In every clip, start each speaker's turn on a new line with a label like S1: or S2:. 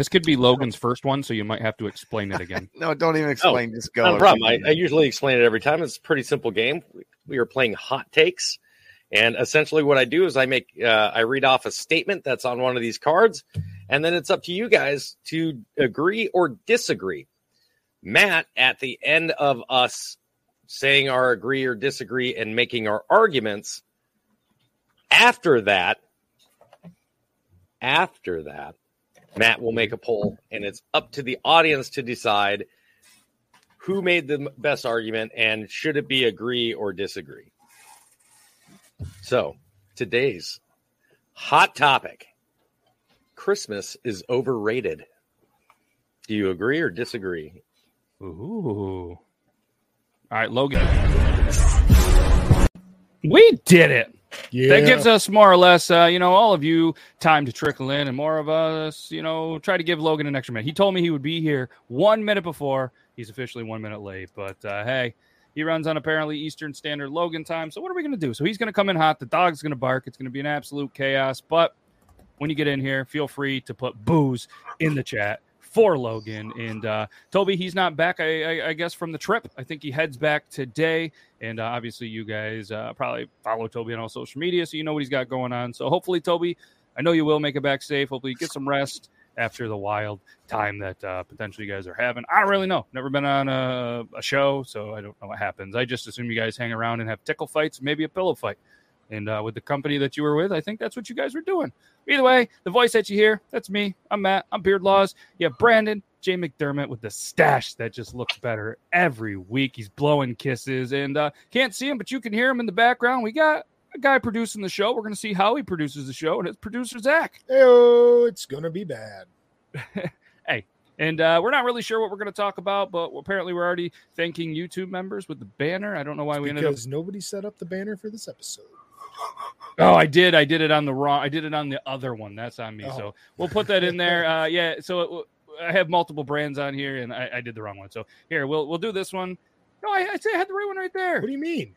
S1: This could be Logan's first one, so you might have to explain it again.
S2: no, don't even explain. Just go.
S3: No problem. I, I usually explain it every time. It's a pretty simple game. We, we are playing hot takes, and essentially what I do is I make uh, I read off a statement that's on one of these cards, and then it's up to you guys to agree or disagree. Matt, at the end of us saying our agree or disagree and making our arguments, after that, after that, Matt will make a poll, and it's up to the audience to decide who made the best argument and should it be agree or disagree. So, today's hot topic Christmas is overrated. Do you agree or disagree?
S1: Ooh. All right, Logan. We did it.
S4: Yeah.
S1: That gives us more or less, uh, you know, all of you time to trickle in, and more of us, you know, try to give Logan an extra minute. He told me he would be here one minute before. He's officially one minute late, but uh, hey, he runs on apparently Eastern Standard Logan time. So what are we going to do? So he's going to come in hot. The dog's going to bark. It's going to be an absolute chaos. But when you get in here, feel free to put booze in the chat for Logan. And uh, Toby, he's not back, I, I, I, guess, from the trip. I think he heads back today. And uh, obviously, you guys uh, probably follow Toby on all social media, so you know what he's got going on. So hopefully, Toby, I know you will make it back safe. Hopefully, you get some rest after the wild time that uh, potentially you guys are having. I don't really know. Never been on a, a show, so I don't know what happens. I just assume you guys hang around and have tickle fights, maybe a pillow fight. And uh, with the company that you were with, I think that's what you guys were doing. Either way, the voice that you hear, that's me. I'm Matt. I'm Beard Laws. You have Brandon, Jay McDermott with the stash that just looks better every week. He's blowing kisses and uh, can't see him, but you can hear him in the background. We got a guy producing the show. We're going to see how he produces the show, and it's producer Zach.
S4: Oh, it's going to be bad.
S1: hey, and uh, we're not really sure what we're going to talk about, but apparently we're already thanking YouTube members with the banner. I don't know why
S4: it's
S1: we ended
S4: up
S1: because
S4: nobody set up the banner for this episode.
S1: Oh, I did. I did it on the wrong. I did it on the other one. That's on me. Oh. So we'll put that in there. Uh, yeah. So it, I have multiple brands on here, and I, I, did the wrong one. So here we'll we'll do this one. No, I, I say I had the right one right there.
S4: What do you mean?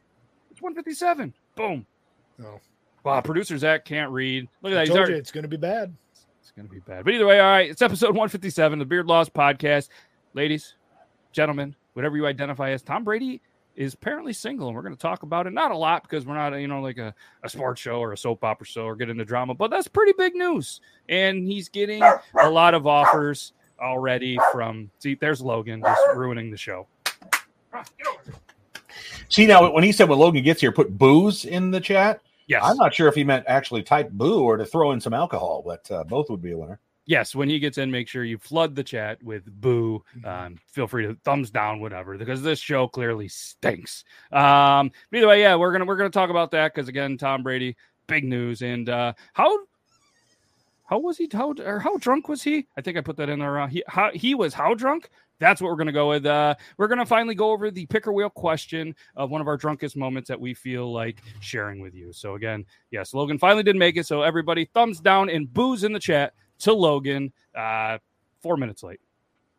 S1: It's 157. Boom.
S4: Oh.
S1: Wow. Producer Zach can't read. Look at
S4: I
S1: that.
S4: Told already, you it's going to be bad.
S1: It's going to be bad. But either way, all right. It's episode 157 of the Beard Laws podcast. Ladies, gentlemen, whatever you identify as, Tom Brady is apparently single, and we're going to talk about it. Not a lot because we're not, you know, like a, a sports show or a soap opera show or get into drama, but that's pretty big news. And he's getting a lot of offers already from. See, there's Logan just ruining the show.
S5: See now, when he said when Logan gets here, put booze in the chat.
S1: Yes,
S5: I'm not sure if he meant actually type boo or to throw in some alcohol, but uh, both would be a winner
S1: yes, when he gets in, make sure you flood the chat with boo. Um, feel free to thumbs down, whatever, because this show clearly stinks. Um, but either way, yeah, we're gonna we're gonna talk about that because again, Tom Brady, big news, and uh, how how was he? How or how drunk was he? I think I put that in there. Uh, he how he was how drunk? That's what we're going to go with. Uh, we're going to finally go over the picker wheel question of one of our drunkest moments that we feel like sharing with you. So again, yes, Logan finally did make it. So everybody, thumbs down and booze in the chat to Logan. Uh, four minutes late.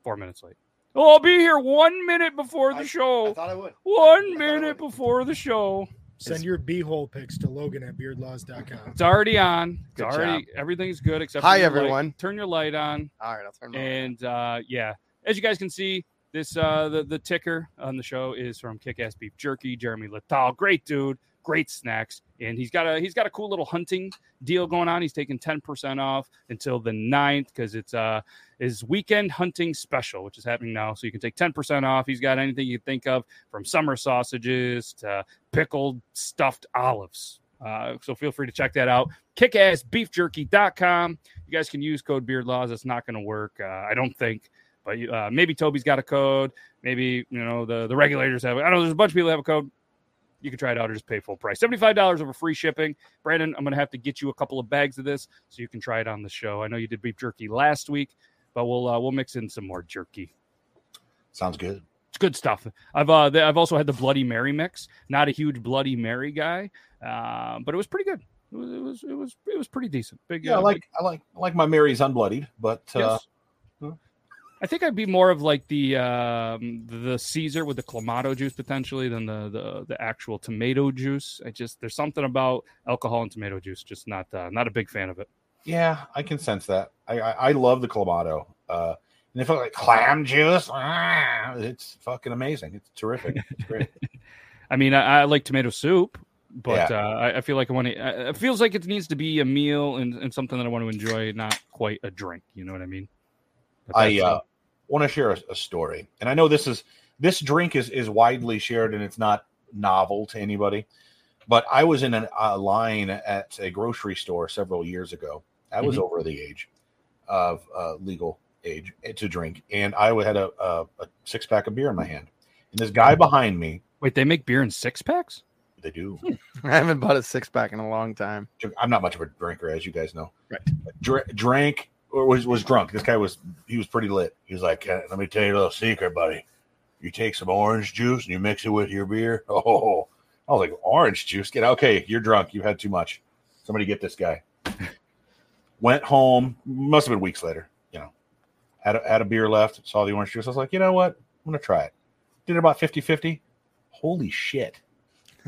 S1: Four minutes late. Oh, I'll be here one minute before the
S2: I,
S1: show.
S2: I thought I would.
S1: One minute before the show.
S4: Send it's, your beehole pics to Logan at beardlaws.com.
S1: It's already on. It's
S2: good
S1: already
S2: job.
S1: everything's good except
S2: Hi
S1: Light.
S2: everyone.
S1: Turn your light on.
S2: All right, I'll turn it on.
S1: And uh, yeah, as you guys can see, this uh the, the ticker on the show is from Kick Ass Beef Jerky, Jeremy Lital. Great dude great snacks, and he's got a he's got a cool little hunting deal going on. He's taking ten percent off until the 9th because it's uh his weekend hunting special, which is happening now. So you can take ten percent off. He's got anything you think of from summer sausages to pickled stuffed olives. Uh, so feel free to check that out. Kickassbeefjerky.com. You guys can use code Beard Laws. It's not going to work, uh, I don't think but uh, maybe Toby's got a code. Maybe you know the the regulators have. I don't know there's a bunch of people have a code you can try it out or just pay full price. $75 over free shipping. Brandon, I'm going to have to get you a couple of bags of this so you can try it on the show. I know you did beef jerky last week, but we'll uh, we'll mix in some more jerky.
S5: Sounds good.
S1: It's good stuff. I've uh, the, I've also had the Bloody Mary mix. Not a huge Bloody Mary guy, uh, but it was pretty good. It was it was it was, it was pretty decent. Big.
S5: Yeah, I like big... I like I like my Mary's unbloodied, but uh, yes.
S1: I think I'd be more of like the um, the Caesar with the clamato juice potentially than the, the the actual tomato juice. I just there's something about alcohol and tomato juice, just not uh, not a big fan of it.
S5: Yeah, I can sense that. I I, I love the clamato. Uh, and if I like clam juice, ah, it's fucking amazing. It's terrific. It's great.
S1: I mean, I, I like tomato soup, but uh, I, I feel like I want to. It feels like it needs to be a meal and, and something that I want to enjoy, not quite a drink. You know what I mean? But
S5: I uh, want to share a, a story, and I know this is this drink is is widely shared, and it's not novel to anybody. But I was in an- a line at a grocery store several years ago. I was over the age of uh, legal age to drink, and I had a, a, a six pack of beer in my hand. And this guy behind me,
S1: wait, they make beer in six packs?
S5: they do.
S2: I haven't bought a six pack in a long time.
S5: I'm not much of a drinker, as you guys know.
S2: Right.
S5: Dr- drank or was was drunk. This guy was he was pretty lit. He was like, "Uh, "Let me tell you a little secret, buddy. You take some orange juice and you mix it with your beer. Oh, I was like, orange juice. Get okay. You're drunk. You had too much. Somebody get this guy. Went home. Must have been weeks later. You know, had a, had a beer left. Saw the orange juice. I was like, you know what? I'm gonna try it. Did it about 50 50. Holy shit.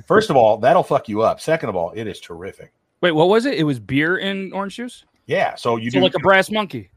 S5: First of all, that'll fuck you up. Second of all, it is terrific.
S1: Wait, what was it? It was beer and orange juice.
S5: Yeah. So you
S1: so
S5: do
S1: like a brass monkey.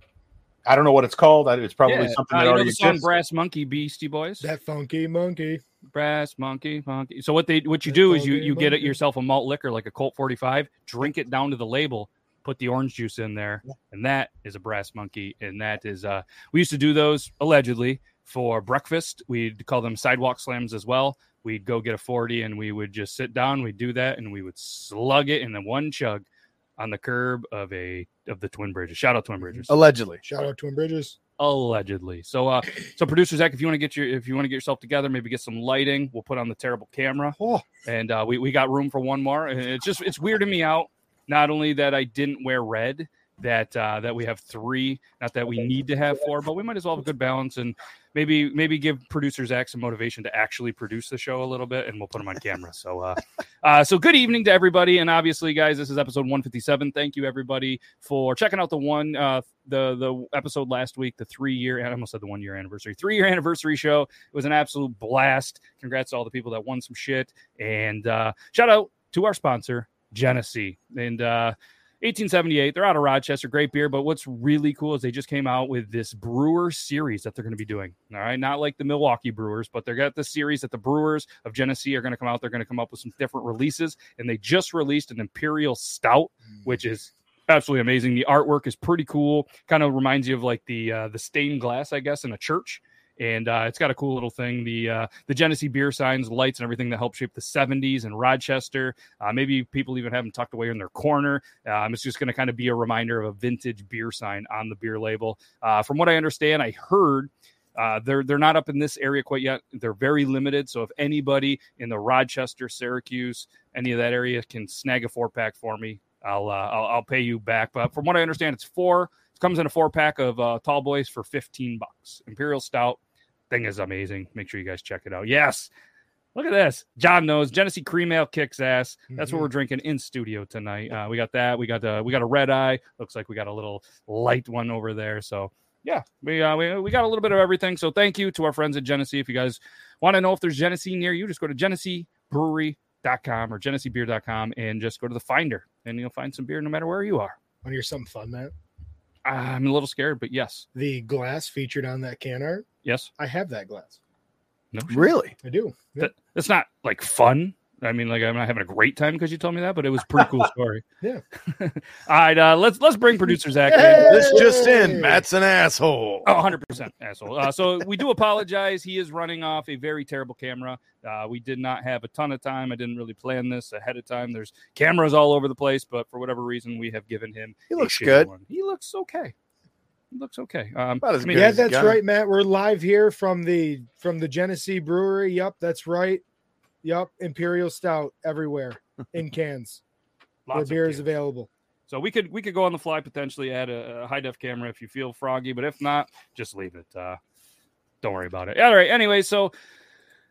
S5: I don't know what it's called. It's probably
S1: Yeah,
S5: something
S1: uh,
S5: that
S1: you know
S5: already
S1: the song
S5: exists.
S1: Brass Monkey Beastie Boys.
S4: That funky monkey.
S1: brass monkey monkey. So what they what you
S4: That
S1: do is you
S4: funky
S1: you get yourself a malt liquor like a Colt 45, drink it down to the label, put the orange juice in there, and that is a brass monkey. And that is uh we used to do those allegedly for breakfast. We'd call them sidewalk slams as well. We'd go get a 40 and we would just sit down, we'd do that, and we would slug it in the one chug on the curb of a of the Twin Bridges. Shout out Twin Bridges.
S2: Allegedly.
S4: Shout out Twin Bridges.
S1: allegedly so uh so producer zach if you want to get your if you want to get yourself together maybe get some lighting we'll put on the terrible camera
S4: Oh,
S1: and uh we, we got room for one more and it's just it's weirding me out not only that i didn't wear red that uh that we have three not that we need to have four but we might as well have a good balance and maybe maybe give producer zach some motivation to actually produce the show a little bit and we'll put him on camera. So uh uh so good evening to everybody. And obviously guys this is episode 157 thank you everybody for checking out the one uh the the episode last week the three year i almost said the one year anniversary. Three year anniversary show. It was an absolute blast. Congrats to all the people that won some shit. And uh shout out to our sponsor genesee. And uh 1878 they're out of rochester great beer but what's really cool is they just came out with this brewer series that they're going to be doing all right not like the milwaukee brewers but they're got this series that the brewers of genesee are going to come out they're going to come up with some different releases and they just released an imperial stout which is absolutely amazing. The artwork is pretty cool. Kind of reminds you of like the uh, the stained glass, I guess, in a church. And uh, it's got a cool little thing. The uh, the Genesee beer signs, lights, and everything that helped shape the '70s in Rochester. Uh, maybe people even have them tucked away in their corner. Um, it's just going to kind of be a reminder of a vintage beer sign on the beer label. Uh, from what I understand, I heard uh, they're they're not up in this area quite yet. They're very limited. So if anybody in the Rochester, Syracuse, any of that area can snag a four pack for me, I'll, uh, I'll I'll pay you back. But from what I understand, it's four. It comes in a four pack of Tall Boys for fifteen bucks. Imperial Stout thing is amazing. Make sure you guys check it out. Yes. Look at this. John knows Genesee Cream Ale kicks ass. That's what
S4: Mhm.
S1: we're drinking in studio tonight. Uh, we got that. We got uh, we got a red eye. Looks like we got a little light one over there. So yeah, we, uh, we we got a little bit of everything. So thank you to our friends at Genesee. If you guys want to know if there's Genesee near you, just go to GeneseeBrewery.com or GeneseeBeer.com and just go to the Finder, and you'll find some beer no matter where you are.
S4: want to hear something fun, Matt?
S1: I'm a little scared, but yes,
S4: The glass featured on that can art.
S1: Yes,
S4: I have that glass.
S1: no, shit.
S2: Really?
S4: I do. Yeah.
S1: That, that's not like fun. I mean, like I'm not having a great time because you told me that, but it was a pretty cool story.
S4: Yeah.
S1: All right, uh, let's let's bring producer Zach in.
S2: This just in. Matt's an asshole.
S1: Oh, 100% asshole. Uh, so we do apologize. He is running off a very terrible camera. Uh, we did not have a ton of time. I didn't really plan this ahead of time. There's cameras all over the place, but for whatever reason, we have given him.
S2: He looks
S1: shitty
S2: good.
S1: One. He looks okay. He looks okay. Um,
S2: About as
S1: I mean,
S2: good
S4: Yeah,
S2: as
S4: that's right, Matt. We're live here from the from the Genesee Brewery. Yup, that's right. Yup, Imperial Stout everywhere in cans where
S1: lots of
S4: beer is available.
S1: So we could we could go on the fly potentially add a, a high def camera if you feel froggy, but if not, just leave it. Uh, don't worry about it. All right. Anyway, so
S4: We're gonna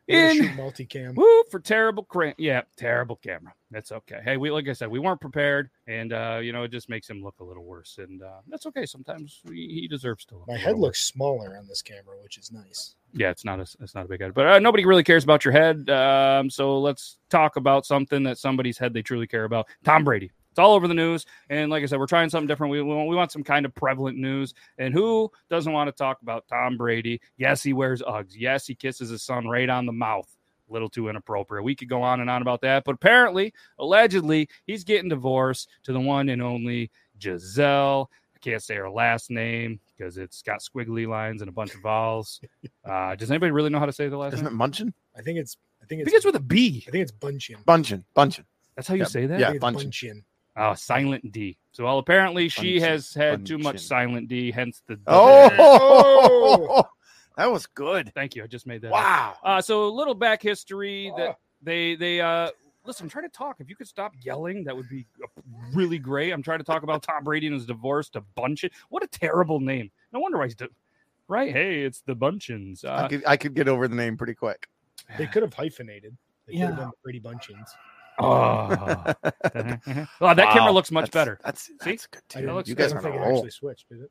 S1: in
S4: multicam.
S1: Woo for terrible cram. Yeah, terrible camera. That's okay. Hey, we like I said, we weren't prepared, and uh, you know it just makes him look a little worse, and uh, that's okay. Sometimes we, he deserves to. Look
S4: My head looks smaller on this camera, which is nice.
S1: Yeah, it's not a it's not a big head, but uh, nobody really cares about your head. Um, so let's talk about something that somebody's head they truly care about. Tom Brady. It's all over the news. And like I said, we're trying something different. We, we, want, we want some kind of prevalent news. And who doesn't want to talk about Tom Brady? Yes, he wears Uggs. Yes, he kisses his son right on the mouth. A little too inappropriate. We could go on and on about that. But apparently, allegedly, he's getting divorced to the one and only Giselle. I can't say her last name because it's got squiggly lines and a bunch of vowels. Uh, does anybody really know how to say the last
S2: Isn't
S1: name?
S2: it Munchin?
S4: I think it's. I think
S1: I
S4: it's.
S1: think it's with a B.
S4: I think it's Bunchin.
S2: Bunchin. Bunchin.
S1: That's how you
S2: Yeah.
S1: say that?
S2: Yeah.
S4: think it's
S2: Bunchin.
S4: Bunchin.
S1: Oh, silent D. So, well, apparently she
S2: Bunchin.
S1: has had too much
S2: Bunchin.
S1: silent D, hence the.
S2: Oh, that was good.
S1: Thank you. I just made that.
S2: Wow.
S1: Uh, so a little back history that
S4: Ah.
S1: they they uh listen. I'm trying to talk. If you could stop yelling, that would be really great. I'm trying to talk about Tom Brady and his divorce to Bunchin. What a terrible name. No wonder why he's di- right. Hey, it's the Bunchins.
S2: I
S1: Uh,
S2: could I could get over the name pretty quick.
S4: They could have hyphenated. They could
S1: Yeah.
S4: have done Brady Bunchins.
S1: Oh, oh, that camera looks much
S2: That's-
S1: better.
S2: That's
S1: See?
S2: that's good too.
S4: don't,
S1: looks
S2: you
S1: good.
S2: guys
S4: I
S2: are
S4: don't think it actually switched, did it?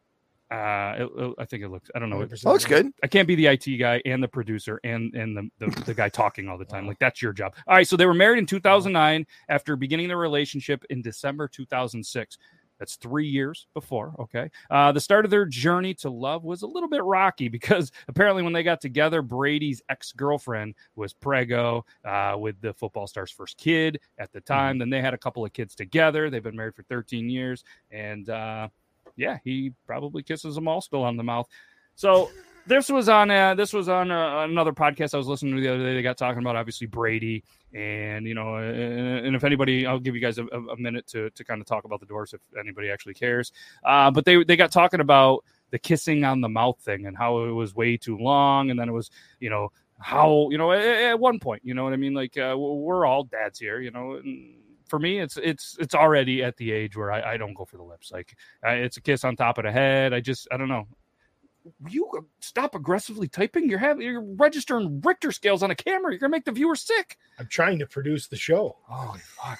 S1: Uh, it, it- I think it looks. I don't know.
S4: 100%
S2: Oh, looks good.
S1: I can't be the IT guy and the producer and and the, the, the guy talking all the time. Like that's your job. All right. So they were married in 2009 after beginning their relationship in December 2006. That's three years before. Okay. Uh, the start of their journey to love was a little bit rocky because apparently when they got together, Brady's ex girlfriend was Prego uh, with the football star's first kid at the time. Then they had a couple of kids together. They've been married for 13 years. And uh, yeah, he probably kisses them all still on the mouth. So this was on uh, this was on uh, another podcast I was listening to the other day. They got talking about obviously Brady, and you know, and, and if anybody, I'll give you guys a, a a minute to to kind of talk about the divorce if anybody actually cares. Uh, but they they got talking about the kissing on the mouth thing and how it was way too long, and then it was you know how you know at, at one point, you know what I mean? Like uh, we're all dads here, you know. And, for me, it's it's it's already at the age where I, I don't go for the lips. Like uh, it's a kiss on top of the head. I just I don't know you stop aggressively typing. You're having you're registering Richter scales on a camera. You're gonna make the viewer sick.
S4: I'm trying to produce the show.
S1: Holy fuck!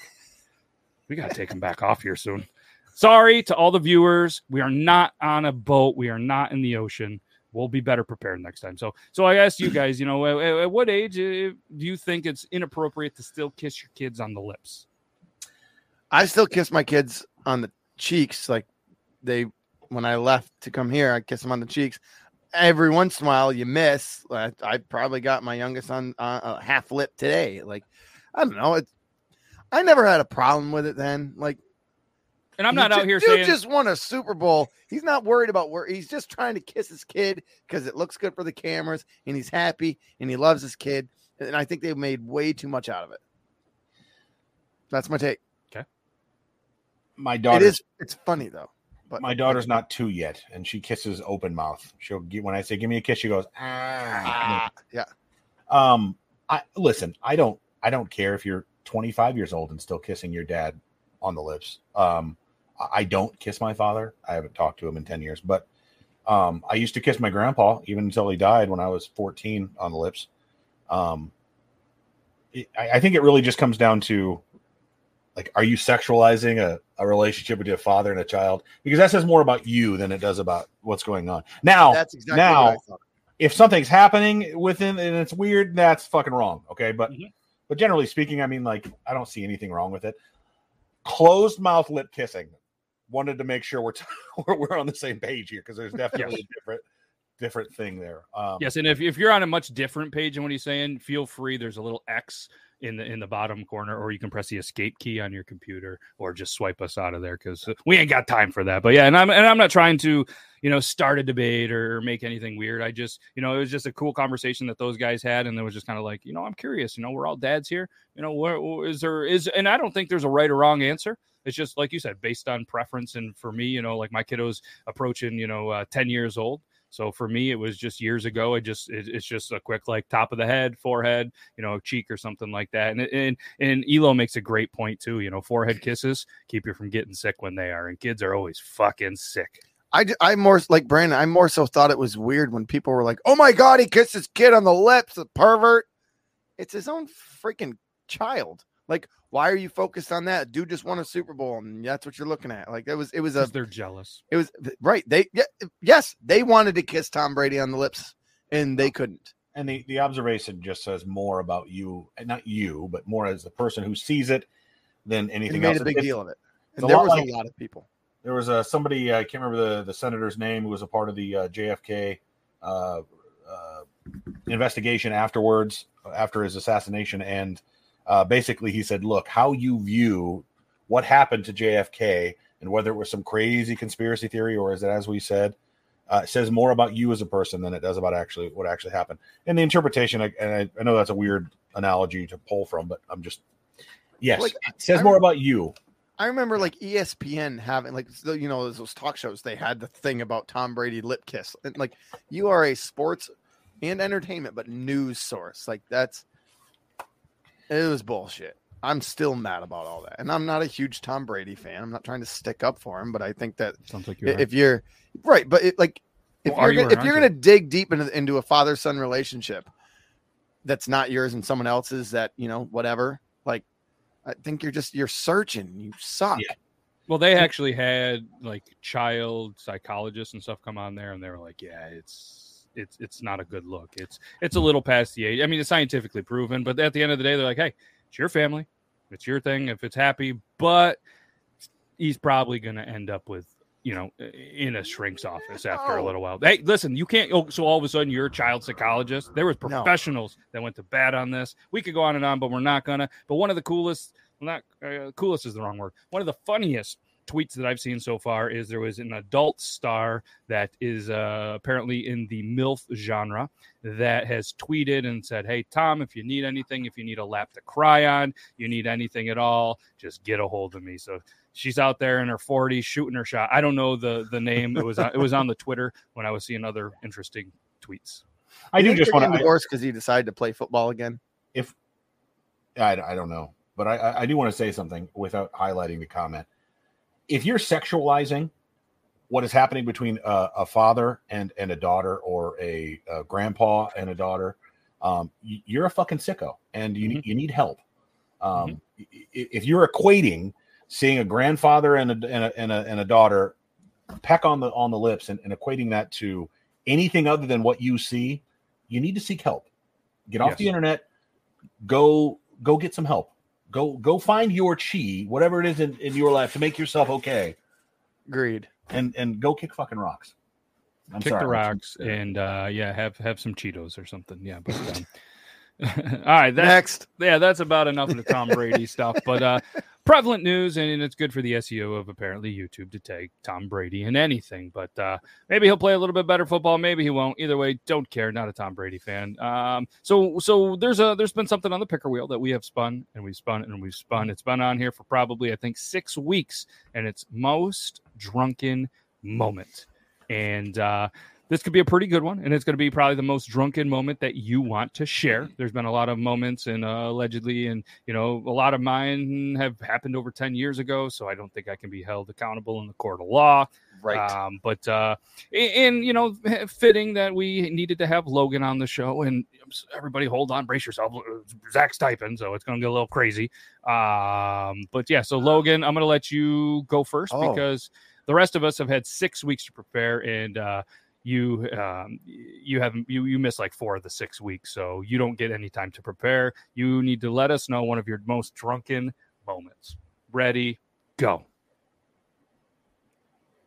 S1: We gotta take him back off here soon. Sorry to all the viewers. We are not on a boat. We are not in the ocean. We'll be better prepared next time. So, so I asked you guys. You know, at, at what age uh, do you think it's inappropriate to still kiss your kids on the lips?
S2: I still kiss my kids on the cheeks. Like they, when I left to come here, I kiss him on the cheeks. Every once in a while, you miss. I, I probably got my youngest on uh, a half lip today. Like I don't know. It's I never had a problem with it then. Like
S1: And I'm
S2: you
S1: not
S2: ju-
S1: out here
S2: dude
S1: saying
S2: just won a Super Bowl. He's not worried about where he's just trying to kiss his kid because it looks good for the cameras and he's happy and he loves his kid. And I think they've made way too much out of it. That's my take. Okay.
S5: My
S2: It
S5: daughter
S2: is. It's funny though. But
S5: my daughter's not two yet, and she kisses open mouth. She'll get when I say give me a kiss, she goes ah.
S2: Ah, yeah.
S5: Um, I listen. I don't. I don't care if you're 25 years old and still kissing your dad on the lips. Um, I- I don't kiss my father. I haven't talked to him in 10 years, but um, I used to kiss my grandpa even until he died when I was 14 on the lips. Um, it, I, I think it really just comes down to like, are you sexualizing a, a relationship with your father and a child? Because that says more about you than it does about what's going on. Now,
S2: That's exactly
S5: now-
S2: what I
S5: if something's happening within and it's weird, that's fucking wrong. Okay. But
S1: Mhm.
S5: but generally speaking, I mean, like, I don't see anything wrong with it. Closed mouth lip kissing. Wanted to make sure we're we're, we're on the same page here because there's definitely a different different thing there. Um,
S1: Yes, and if, if you're on a much different page than what he's saying, feel free. There's a little X in the in the bottom corner, or you can press the escape key on your computer, or just swipe us out of there because we ain't got time for that. But yeah, and I'm and I'm not trying to you know start a debate or make anything weird. I just you know it was just a cool conversation that those guys had, and it was just kind of like you know I'm curious. You know we're all dads here. You know where is there is and I don't think there's a right or wrong answer. It's just like you said, based on preference. And for me, you know, like my kiddo's approaching you know uh, 10 years old. So for me, it was just years ago. I just it, it's just a quick like top of the head, forehead, you know, cheek or something like that. And and and Elo makes a great point too. You know, forehead kisses keep you from getting sick when they are, and kids are always fucking sick.
S2: I, I more like Brandon. I more so thought it was weird when people were like, "Oh my god, he kissed his kid on the lips, the pervert." It's his own freaking child. Like, why are you focused on that? Dude just won a Super Bowl, and that's what you're looking at. Like, it was, it was a,
S1: they're jealous.
S2: it was right. They, yeah, yes, they wanted to kiss Tom Brady on the lips, and they couldn't.
S5: and the, the observation just says more about you, not you, but more as the person who sees it than anything
S2: made
S5: else.
S2: a big deal of it. And there was
S5: like-
S2: a lot of people.
S5: there was uh, somebody I can't remember the the senator's name who was a part of the uh, JFK uh, uh, investigation afterwards after his assassination, and uh, basically he said, "Look, how you view what happened to JFK and whether it was some crazy conspiracy theory or is it as we said." Uh, it says more about you as a person than it does about actually what actually happened. And the interpretation, I- and I, I know that's a weird analogy to pull from, but I'm just yes,
S2: Like,
S5: it says
S2: I
S5: more about you.
S2: I remember like ESPN having like you know those, those talk shows. They had the thing about Tom Brady lip kiss. And, like you are a sports and entertainment, but news source. Like that's it was bullshit. I'm still mad about all that, and I'm not a huge Tom Brady fan. I'm not trying to stick up for him, but I think that
S1: Sounds like
S2: i-
S1: you're
S2: if you're right, but it, like if
S1: Well,
S2: you're
S1: you
S2: gonna, if you're gonna dig deep into into a father son relationship that's not yours and someone else's, that you know whatever. Like I think you're just you're searching. You suck.
S5: Yeah.
S1: Well, they actually had like child psychologists and stuff come on there, and they were like, "Yeah, it's it's it's not a good look. It's it's a little past the age. I mean, it's scientifically proven, but at the end of the day, they're like, hey, it's your family, it's your thing. If it's happy, but he's probably going to end up with." You know, in a shrink's office after a little while. Hey, listen, you can't. Oh, so all of a sudden you're a child psychologist. There was
S2: No.
S1: professionals that went to bat on this. We could go on and on, but we're not gonna. But one of the coolest not uh, coolest is the wrong word. One of the funniest tweets that I've seen so far is there was an adult star that is uh, apparently in the MILF genre that has tweeted and said, Hey, Tom, if you need anything, if you need a lap to cry on, you need anything at all, just get a hold of me. So she's out there in her 40s shooting her shot. I don't know the, the name. It was, on, it was on the Twitter when I was seeing other interesting tweets.
S5: I do just want to.
S2: divorced because he decided to play football again.
S5: I, I don't know, but I- I, I do want to say something without highlighting the comment. If you're sexualizing what is happening between a, a father and and a daughter, or a, a grandpa and a daughter, um, you're a fucking sicko, and you need you need help. Um, i- If you're equating seeing a grandfather and a, and a and a and a daughter peck on the on the lips and, and equating that to anything other than what you see, you need to seek help. Get off
S1: Yes.
S5: the internet. Go go get some help. Go go find your chi, whatever it is in, in your life, to make yourself okay,
S2: Agreed.
S5: and and go kick fucking rocks. I'm
S1: kick
S5: sorry.
S1: the rocks and uh yeah have have some cheetos or something yeah but um, all right that,
S2: Next.
S1: yeah that's about enough of the tom brady stuff but uh prevalent news and it's good for the seo of apparently youtube to take tom brady in anything but uh maybe he'll play a little bit better football maybe he won't. Either way don't care not a tom brady fan. Um so so there's a there's been something on the picker wheel that we have spun and we've spun and we've spun. It's been on here for probably i think six weeks and it's most drunken moment. And uh this could be a pretty good one, and it's going to be probably the most drunken moment that you want to share. There's been a lot of moments, and uh, allegedly, and you know, a lot of mine have happened over 10 years ago, so I don't think I can be held accountable in the court of law.
S2: Right.
S1: Um, but uh, and you know, fitting that we needed to have Logan on the show, and everybody, hold on, brace yourself. Zach Stipend, so it's going to get a little crazy. Um, but yeah, so Logan, I'm going to let you go first
S2: Oh.
S1: because the rest of us have had six weeks to prepare, and uh, you um, you haven't you you missed like four of the six weeks, so you don't get any time to prepare. You need to let us know one of your most drunken moments. Ready, go.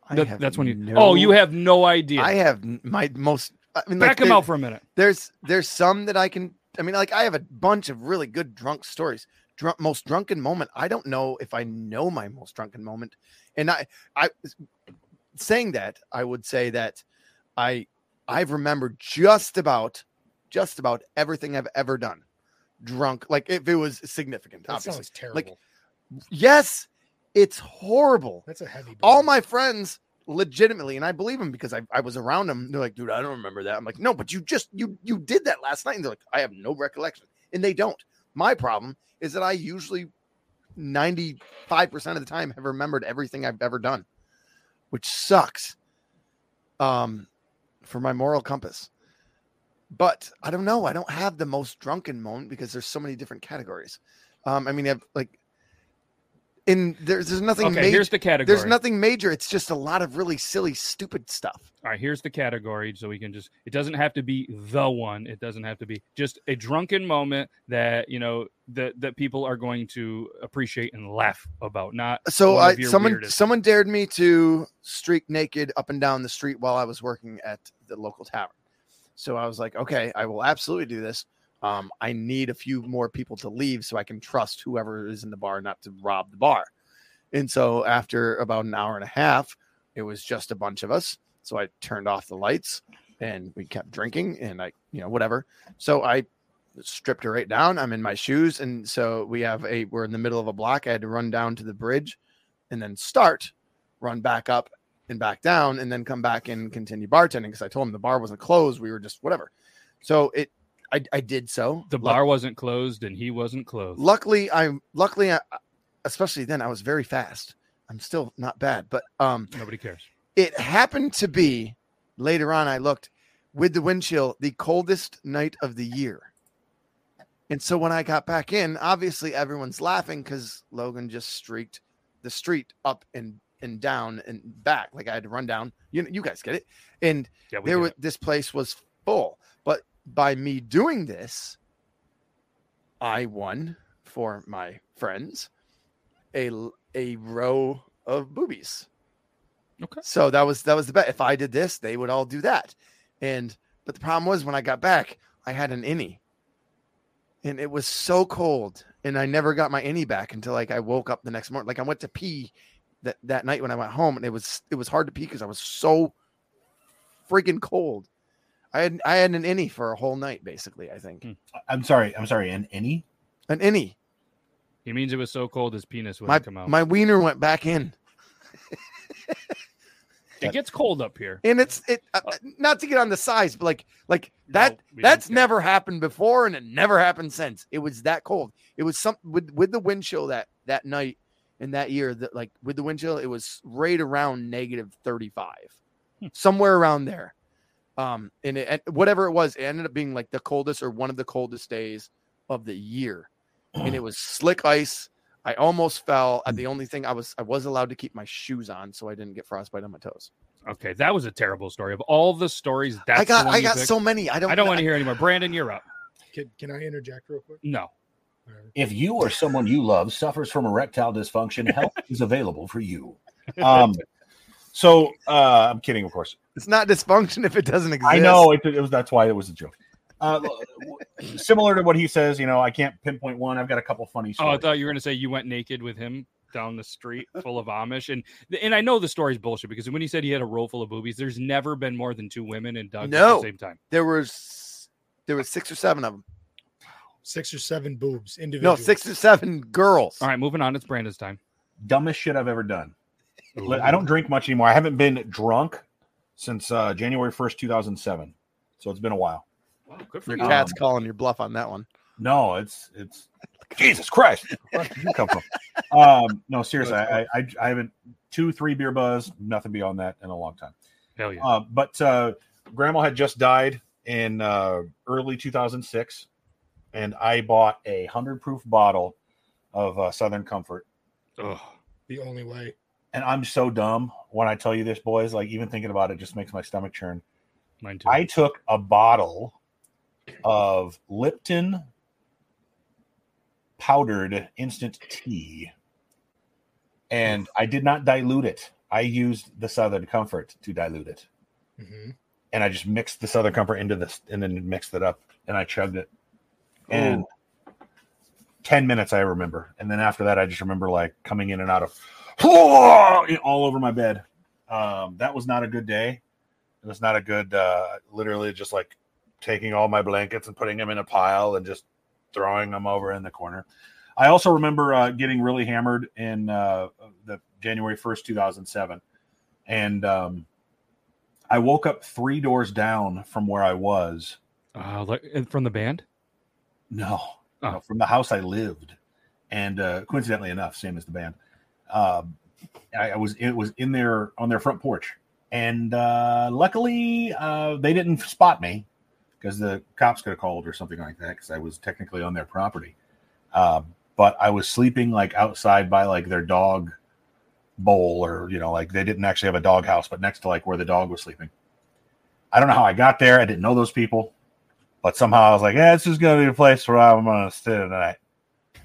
S1: That- that's when you.
S2: no-
S1: Oh, you have no idea.
S2: I have my most. I mean,
S1: Back
S2: like,
S1: him
S2: there-
S1: out for a minute.
S2: there's there's some that I can. I mean, like I have a bunch of really good drunk stories. Drunk, most drunken moment. I don't know if I know my most drunken moment, and I I saying that I would say that I I've remembered just about just about everything I've ever done drunk. Like if it was significant,
S4: That
S2: obviously.
S4: sounds terrible.
S2: Like, Yes, it's horrible
S4: That's a heavy.
S2: all my friends legitimately and i believe them because I, I was around them they're like dude i don't remember that i'm like no but you just you you did that last night and they're like i have no recollection and they don't my problem is that i usually 95% of the time have remembered everything i've ever done which sucks um for my moral compass. But i don't know. I don't have the most drunken moment because there's so many different categories. Um i mean i've like And there's there's nothing
S1: Okay,
S2: major.
S1: here's the category.
S2: There's nothing major. It's just a lot of really silly, stupid stuff.
S1: All right, here's the category, so we can just. It doesn't have to be the one. It doesn't have to be just a drunken moment that you know that that people are going to appreciate and laugh about. Not
S2: So I someone
S1: weirdest-
S2: someone dared me to streak naked up and down the street while I was working at the local tavern. So I was like, okay, I will absolutely do this. Um, I need a few more people to leave so I can trust whoever is in the bar not to rob the bar. And so after about an hour and a half, it was just a bunch of us. So I turned off the lights and we kept drinking and I, you know, whatever. So I stripped her right down. I'm in my shoes. And so we have a, we're in the middle of a block. I had to run down to the bridge and then start, run back up and back down, and then come back and continue bartending because I told him the bar wasn't closed. We were just whatever. So it, I, I did so.
S1: the
S2: Luck-
S1: bar wasn't closed and he wasn't closed.
S2: luckily, I'm luckily, I, especially then, I was very fast. I'm still not bad, but um,
S1: Nobody cares.
S2: it happened to be later on. I looked with the wind chill, the coldest night of the year. And so when I got back in, obviously everyone's laughing because Logan just streaked the street up and and down and back. Like I had to run down. You know, you guys get it. And
S1: Yeah, we
S2: there was this place was full. But by me doing this, I won for my friends a a row of boobies.
S1: Okay.
S2: So that was that was the bet. If I did this, they would all do that. And but the problem was when I got back, I had an innie. And it was so cold. And I never got my innie back until like I woke up the next morning. Like I went to pee that, that night when I went home and it was it was hard to pee because I was so freaking cold. I had I had an innie for a whole night, basically, I think.
S1: Hmm.
S5: I'm sorry. I'm sorry. An any?
S2: An innie.
S1: He means it was so cold his penis wouldn't
S2: My
S1: come out.
S2: my wiener went back in.
S1: it gets cold up here.
S2: and it's it uh, not to get on the size, but like like that
S1: No, we
S2: that's
S1: don't care.
S2: never happened before, and it never happened since. It was that cold. It was some with with the wind chill that that night in that year that like with the wind chill, it was right around negative thirty five,
S1: Hmm.
S2: somewhere around there. Um, and it, and whatever it was, it ended up being like the coldest or one of the coldest days of the year, and it was slick ice. I almost fell. Uh, The only thing I was I was allowed to keep my shoes on, so I didn't get frostbite on my toes.
S1: Okay, that was a terrible story. Of all the stories, that's
S2: I got I got
S1: picked?
S2: so many. I don't
S1: I don't want to hear anymore. Brandon, you're up.
S4: Can, can I interject real quick?
S1: No.
S5: If you or someone you love suffers from erectile dysfunction, help is available for you. Um, so uh, I'm kidding, of course.
S2: It's not dysfunction if it doesn't exist.
S5: I know it, it was. That's why it was a joke. Uh, similar to what he says, you know, I can't pinpoint one. I've got a couple funny
S1: Oh, I thought you were going to say you went naked with him down the street full of Amish, and and I know the story's bullshit because when he said he had a roll full of boobies, there's never been more than two women and Doug at the same time.
S2: There was there was six or seven of them.
S4: Six or seven boobs
S2: No,
S4: individual.
S2: six or seven girls.
S1: All right, moving on. It's Brandon's time.
S5: Dumbest shit I've ever done. Li- I don't drink much anymore. I haven't been drunk since uh, January 1st, 2007. So it's been a while.
S1: Wow, good for
S2: Your
S1: you.
S2: cat's
S5: Um,
S2: calling your bluff on that one.
S5: No, it's it's Jesus Christ. Where did you come from? Um, no, seriously, I, I I haven't two three beer buzz, nothing beyond that in a long time.
S1: Hell yeah.
S5: Uh, but uh, Grandma had just died in uh, early 2006, and I bought a hundred proof bottle of uh, Southern Comfort.
S1: Ugh.
S4: The only way.
S5: And I'm so dumb when I tell you this, boys. Like even thinking about it just makes my stomach churn.
S1: Mine too.
S5: I took a bottle of Lipton powdered instant tea and I did not dilute it. I used the Southern Comfort to dilute it.
S4: hmm
S5: And I just mixed the Southern Comfort into this and then mixed it up and I chugged it. And 10 minutes I remember. And then after that, I just remember like coming in and out of all over my bed. Um, that was not a good day. It was not a good, uh, literally just like taking all my blankets and putting them in a pile and just throwing them over in the corner. I also remember uh, getting really hammered in uh, the January 1st, 2007. And um, I woke up three doors down from where I was.
S1: Uh, like, from the band.
S5: No,
S1: Oh.
S5: no, from the house I lived, and uh, coincidentally enough, same as the band. Um, I, I was it was in their on their front porch, and uh, luckily uh, they didn't spot me because the cops could have called or something like that because I was technically on their property. Um, but I was sleeping like outside by like their dog bowl or you know like they didn't actually have a dog house but next to like where the dog was sleeping i don't know how i got there i didn't know those people but somehow i was like yeah this is going to be a place where i'm going to stay tonight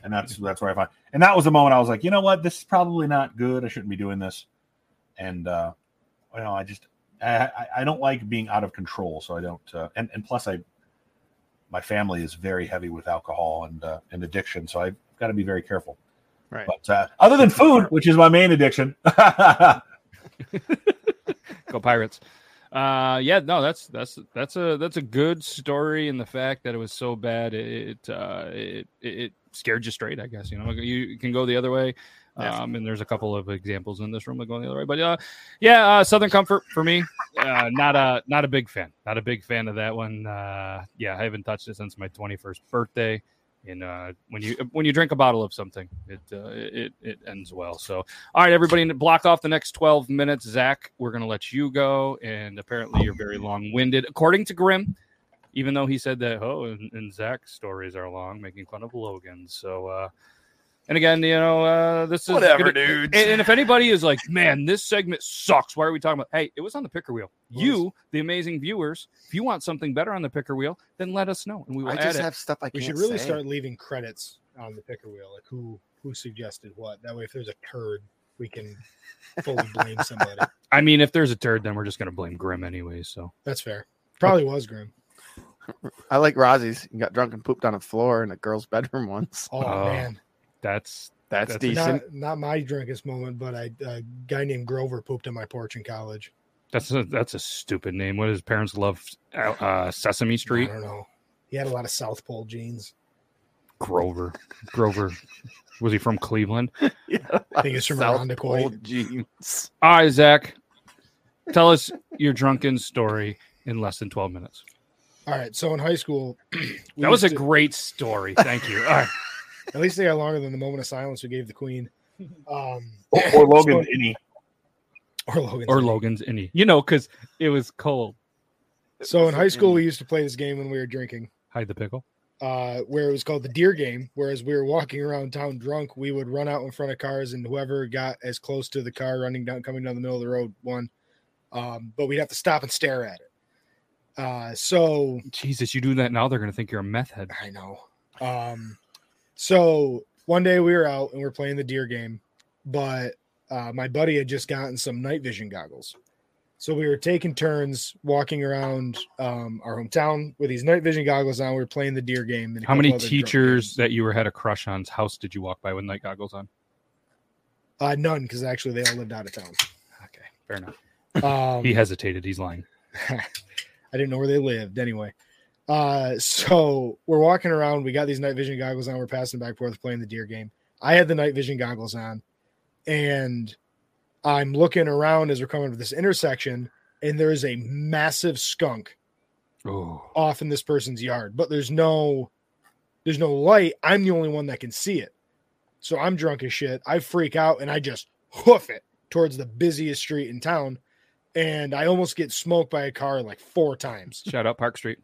S5: and that's that's where i find and that was the moment i was like you know what? This is probably not good. I shouldn't be doing this. And uh you know i just i i, don't like being out of control so i don't uh, and and plus i my family is very heavy with alcohol and uh, and addiction so i've got to be very careful.
S2: Right.
S5: but uh, other than food, which is my main addiction,
S1: Go Pirates. Uh, yeah, no, that's that's that's a that's a good story in the fact that it was so bad it uh, it it scared you straight. I guess you know you can go the other way. Um, and there's a couple of examples in this room that go the other way. But uh, yeah, uh, Southern Comfort for me, uh, not a not a big fan. Not a big fan of that one. Uh, yeah, I haven't touched it since my 21st birthday. And uh, when you when you drink a bottle of something, it uh, it it ends well. So all right, everybody, block off the next 12 minutes. Zach, we're to let you go. And apparently, you're very long winded, according to Grim, even though he said that, oh, and, and Zach's stories are long, making fun of Logan. So, uh, and again, you know, uh, this is
S2: Whatever,
S1: gonna-
S2: dudes.
S1: And, and if anybody is like, man, this segment sucks, why are we talking about? Hey, it was on the picker wheel.
S4: Was.
S1: You, the amazing viewers, if you want something better on the picker wheel, then let us know and we will
S2: I
S1: add
S2: just
S1: it.
S2: have stuff I
S4: We should really
S2: say.
S4: start leaving credits on the picker wheel, like who who suggested what. That way, if there's a turd, we can fully blame somebody.
S1: I mean, if there's a turd, then we're just going to blame Grim anyway. So
S4: That's fair. Probably was Grim.
S2: I like Rosie's. He got drunk and pooped on a floor in a girl's bedroom once.
S4: Oh,
S1: Oh.
S4: man,
S2: That's,
S1: that's That's
S2: decent.
S4: not not my drunkest moment, but I, a guy named Grover pooped on my porch in college.
S1: that's a that's a stupid name. What his parents love? Uh, Sesame Street.
S4: I don't know. He had a lot of South Pole jeans.
S1: Grover. Grover. Was he from Cleveland?
S2: yeah,
S4: I think it's from
S2: South
S4: Irondequoit.
S2: Pole jeans.
S1: All right, Zach. Tell us your drunken story in less than 12 minutes.
S4: All right, so in high school,
S1: That was a
S4: to-
S1: great story. Thank you. All right.
S4: at least they got longer than the moment of silence we gave the Queen, um,
S5: or, or Logan
S4: So-
S5: Innie.
S4: or Logan.
S1: Or Logan's Innie. You know, because it was cold.
S4: So in high school, we used to play this game when we were drinking.
S1: Hide the pickle.
S4: uh, where it was called the deer game. Whereas we were walking around town drunk, we would run out in front of cars, and whoever got as close to the car running down, coming down the middle of the road, won. Um, but we'd have to stop and stare at it. Uh, so
S1: Jesus, you do that now, they're going to think you're a meth head.
S4: I know. Um, so one day we were out and we are playing the deer game, but uh, my buddy had just gotten some night vision goggles. So we were taking turns walking around um, our hometown with these night vision goggles on. We were playing the deer game. And
S1: How many
S4: couple other drunk
S1: teachers that you were had a crush on's house did you walk by with night goggles on?
S4: Uh, none, because actually they all lived out of town.
S1: Okay, fair enough.
S4: Um,
S1: He hesitated. He's lying.
S4: I didn't know where they lived anyway. Uh, so we're walking around. We got these night vision goggles on. We're passing back and forth playing the deer game. I had the night vision goggles on, and I'm looking around as we're coming to this intersection, and there is a massive skunk
S1: Oh,
S4: off in this person's yard, but there's no there's no light. I'm the only one that can see it. So I'm drunk as shit. I freak out and I just hoof it towards the busiest street in town. And I almost get smoked by a car like four times
S1: shout out Park Street.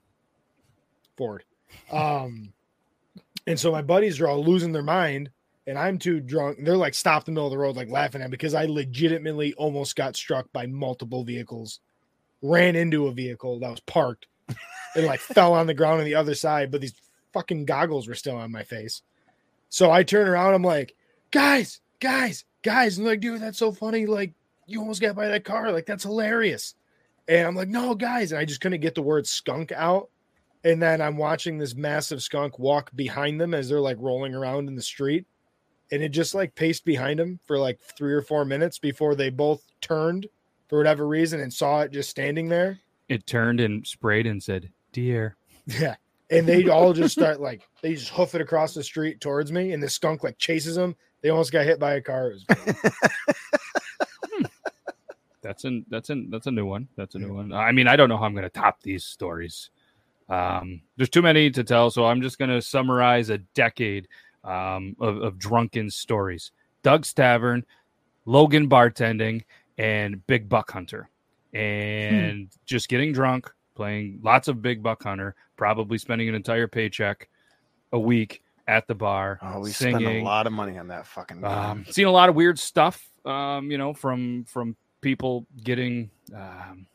S4: Forward. Um, and so my buddies are all losing their mind, and I'm too drunk. They're like stopped in the middle of the road, like laughing at me because I legitimately almost got struck by multiple vehicles, ran into a vehicle that was parked, and like fell on the ground on the other side. But these fucking goggles were still on my face. So I turn around, I'm like, guys, guys, guys, and like, dude, that's so funny. Like, you almost got by that car. Like, that's hilarious. And I'm like, no, guys. And I just couldn't get the word skunk out. And then I'm watching this massive skunk walk behind them as they're like rolling around in the street. And it just like paced behind them for like three or four minutes before they both turned for whatever reason and saw it just standing there.
S1: It turned and sprayed and said, "Dear."
S4: Yeah. And they all just start like, they just hoof it across the street towards me. And the skunk like chases them. They almost got hit by a car. It was great. Hmm.
S1: That's an that's an that's a new one. That's a new one. I mean, I don't know how I'm going to top these stories. Um, there's too many to tell, so I'm just going to summarize a decade um, of, of drunken stories. Doug's Tavern, Logan bartending, and Big Buck Hunter, and just getting drunk, playing lots of Big Buck Hunter, probably spending an entire paycheck a week at the bar,
S2: Oh, we
S1: singing.
S2: spent a lot of money on that fucking.
S1: Um, seen a lot of weird stuff, um, you know, from from people getting um,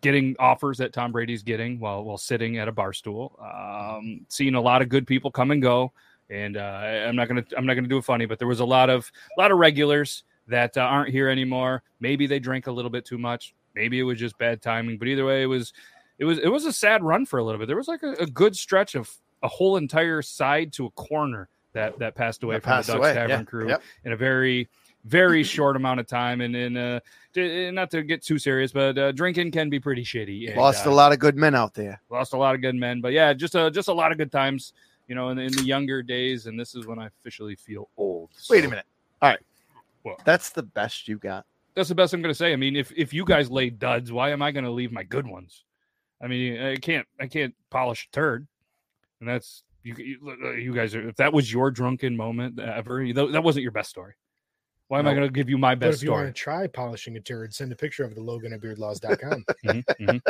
S1: getting offers that Tom Brady's getting while while sitting at a bar stool. Um, seeing a lot of good people come and go, and uh, I'm not gonna I'm not gonna do it funny, but there was a lot of a lot of regulars that uh, aren't here anymore. Maybe they drank a little bit too much. Maybe it was just bad timing. But either way, it was it was it was a sad run for a little bit. There was like a, a good stretch of a whole entire side to a corner that that passed away
S2: That
S1: from
S2: passed
S1: the Doug's
S2: away,
S1: Tavern
S2: yeah,
S1: crew
S2: yep.
S1: in a very very short amount of time and and uh d- not to get too serious but uh, drinking can be pretty shitty and,
S2: Lost
S1: uh,
S2: a lot of good men out there.
S1: lost a lot of good men but yeah just a just a lot of good times you know in, in the younger days and this is when i officially feel old
S2: Wait a minute. All right.
S1: well,
S2: That's the best you got.
S1: that's the best i'm gonna say i mean if if you guys laid duds why am i gonna leave my good ones i mean i can't i can't polish a turd and that's you you, you guys are if that was your drunken moment ever that that wasn't your best story why am i going to give you my
S4: But
S1: best
S4: if you
S1: story
S4: want to try polishing a turd, send a picture of the Logan at beardlaws.com.
S1: Mhm, mhm.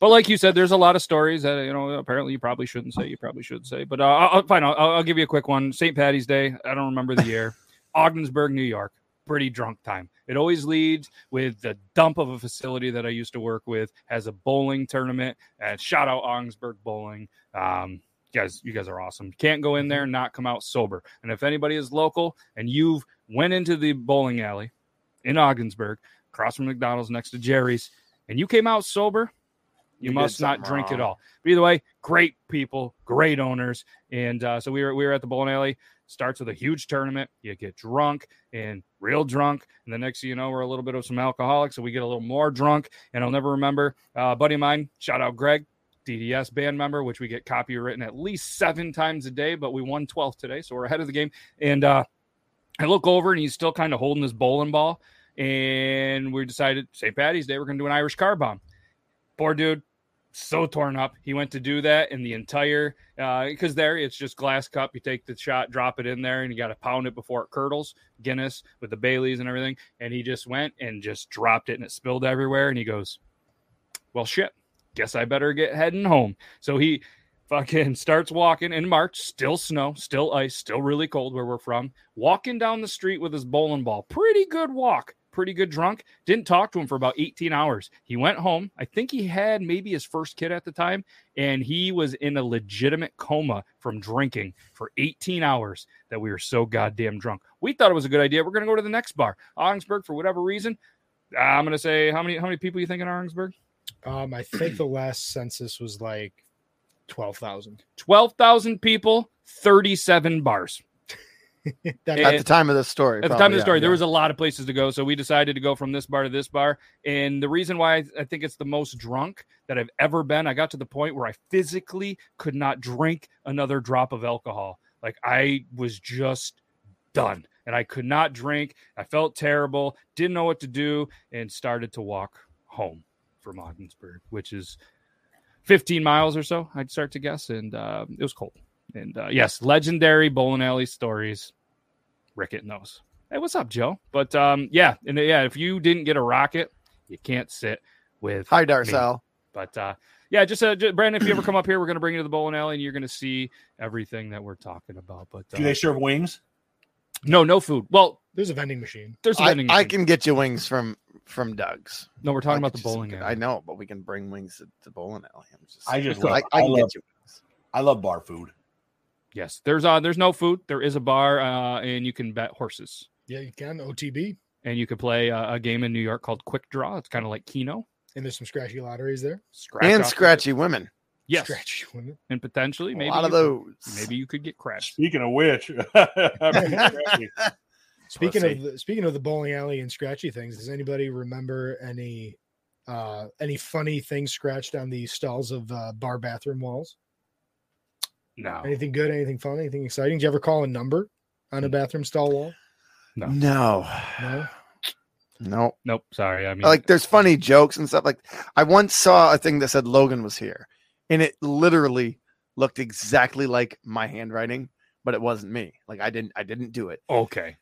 S1: but like you said, there's a lot of stories that you know. Apparently, you probably shouldn't say. You probably should say. But uh, I'll, I'll- fine. I'll, I'll give you a quick one. St. Patty's Day. I don't remember the year. Ogdensburg, New York. Pretty drunk time. It always leads with the dump of a facility that I used to work with has a bowling tournament. And shout out Ogdensburg Bowling. Um, you guys, you guys are awesome. Can't go in there and not come out sober. And if anybody is local and you've went into the bowling alley in Ogdensburg, across from McDonald's next to Jerry's, and you came out sober, you,
S2: You
S1: must not drink at all. But either way, great people, great owners, and uh, so we were we were at the bowling alley. Starts with a huge tournament. You get drunk and real drunk, and the next thing you know, we're a little bit of some alcoholics, so we get a little more drunk. And I'll never remember. Uh, a buddy of mine, shout out Greg, DDS band member, which we get copywritten at least seven times a day, but we won 12th today, so we're ahead of the game. And uh, I look over and he's still kind of holding his bowling ball. And we decided St. Patty's Day, we're going to do an Irish car bomb. Poor dude, so torn up. He went to do that, and the entire because there it's just glass cup. You take the shot, drop it in there, and you got to pound it before it curdles. Guinness with the Baileys and everything. And he just went and just dropped it, and it spilled everywhere. And he goes, "Well, shit. Guess I better get heading home." So he fucking starts walking in March, still snow, still ice, still really cold where we're from. Walking down the street with his bowling ball. Pretty good walk. Pretty good drunk. Didn't talk to him for about 18 hours. He went home. I think he had maybe his first kid at the time, and he was in a legitimate coma from drinking for 18 hours that we were so goddamn drunk. We thought it was a good idea. We're going to go to the next bar. Ogdensburg, for whatever reason. I'm going to say, how many how many people you think in Ogdensburg?
S4: Um, I think the last census was like twelve thousand.
S1: 12,000 people, 37 bars.
S4: That
S2: At the time of the story.
S1: At the time of the
S2: yeah,
S1: story, there
S2: yeah.
S1: was a lot of places to go. So we decided to go from this bar to this bar. And the reason why I, I think it's the most drunk that I've ever been, I got to the point where I physically could not drink another drop of alcohol. Like I was just done and I could not drink. I felt terrible, didn't know what to do, and started to walk home from Ogdensburg, which is 15 miles or so, I'd start to guess. And uh, it was cold. And uh, yes, legendary bowling alley stories. Rickett knows. Hey, what's up, Joe? But um, yeah, and uh, yeah, if you didn't get a rocket, you can't sit with
S2: Hi, Darcel.
S1: but uh, yeah, just, uh, just Brandon, if you ever come up here, we're going to bring you to the bowling alley, and you're going to see everything that we're talking about. But
S5: Do
S1: uh,
S5: they serve wings?
S1: no, no food. Well,
S4: there's a vending machine.
S1: there's a
S2: I,
S1: vending machine.
S2: I
S1: machine.
S2: can get you wings from from Doug's.
S1: No, we're talking
S2: I
S1: about the
S2: get you some
S1: bowling alley.
S2: I know, but we can bring wings to the bowling alley. I'm just,
S5: I just
S2: I,
S5: love,
S2: I
S5: I
S2: can
S5: love,
S2: get you. wings.
S5: I love bar food.
S1: Yes, there's uh, there's no food. There is a bar, uh, and you can bet horses,
S4: Yeah, you can OTB,
S1: and you could play uh, a game in New York called Quick Draw. It's kind of like Keno.
S4: and there's some scratchy lotteries there.
S1: Scratch
S2: And
S1: off-
S2: scratchy women.
S1: Yes,
S4: Scratchy women.
S1: and potentially
S2: A
S1: maybe
S2: lot of
S1: you-
S2: those.
S1: Maybe you could get crashed.
S5: Speaking of which,
S4: Speaking of the, speaking of the bowling alley and scratchy things, does anybody remember any uh any funny things scratched on the stalls of uh, bar bathroom walls?
S1: No,
S4: Anything good? Anything fun? Anything exciting? Did you ever call a number on a bathroom stall wall?
S1: No.
S2: No,
S4: No.
S2: no.
S1: nope. Sorry, I mean,
S2: Like there's funny jokes and stuff. Like I once saw a thing that said Logan was here, and it literally looked exactly like my handwriting, but it wasn't me. Like I didn't, I didn't do it.
S1: okay.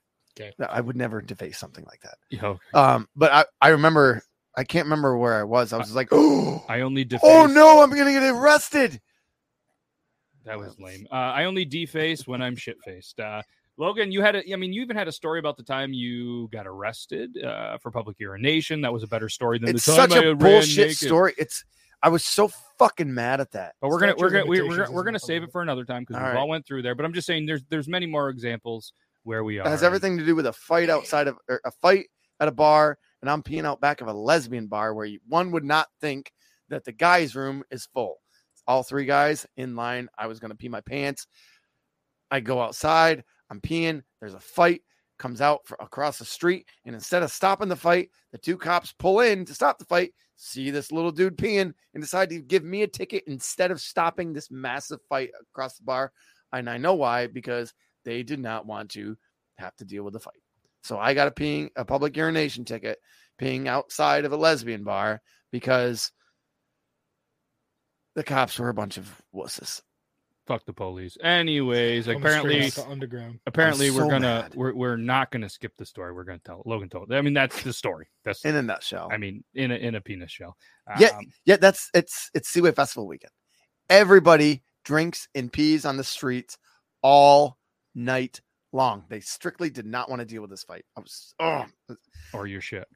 S2: No, I would never deface something like that.
S1: Yeah, okay.
S2: Um, but I, I remember, I can't remember where I was. I was like, oh,
S1: I only defaced.
S2: oh no, I'm gonna get arrested.
S1: That was lame. Uh, I only deface when I'm shit faced. Uh, Logan, you had a, I mean, you even had a story about the time you got arrested uh, for public urination. That was a better story than
S2: It's
S1: the time
S2: such
S1: I
S2: a bullshit story. It's I was so fucking mad at that.
S1: But we're gonna we're gonna we're, we're, we're gonna save it for another time because
S2: right.
S1: all went through there. But I'm just saying there's there's many more examples where we are.
S2: It has everything to do with a fight outside of or a fight at a bar, and I'm peeing out back of a lesbian bar where you, one would not think that the guys' room is full. All three guys in line. I was gonna pee my pants. I go outside. I'm peeing. There's a fight. Comes out for, across the street, and instead of stopping the fight, the two cops pull in to stop the fight. See this little dude peeing, and decide to give me a ticket instead of stopping this massive fight across the bar. And I know why because they did not want to have to deal with the fight. So I got a peeing a public urination ticket, peeing outside of a lesbian bar because the cops were a bunch of wusses.
S1: Fuck the police. Anyways,
S4: Coming
S1: apparently
S4: straight out the underground.
S1: apparently we're gonna
S2: mad.
S1: we're we're not gonna skip the story. We're gonna tell Logan told. I mean that's the story. That's
S2: In a nutshell.
S1: I mean in a in a penis shell.
S2: Yeah.
S1: Um,
S2: yeah, that's it's it's Seaway Festival weekend. Everybody drinks and pees on the streets all night long. They strictly did not want to deal with this fight. I was oh
S1: or your shit.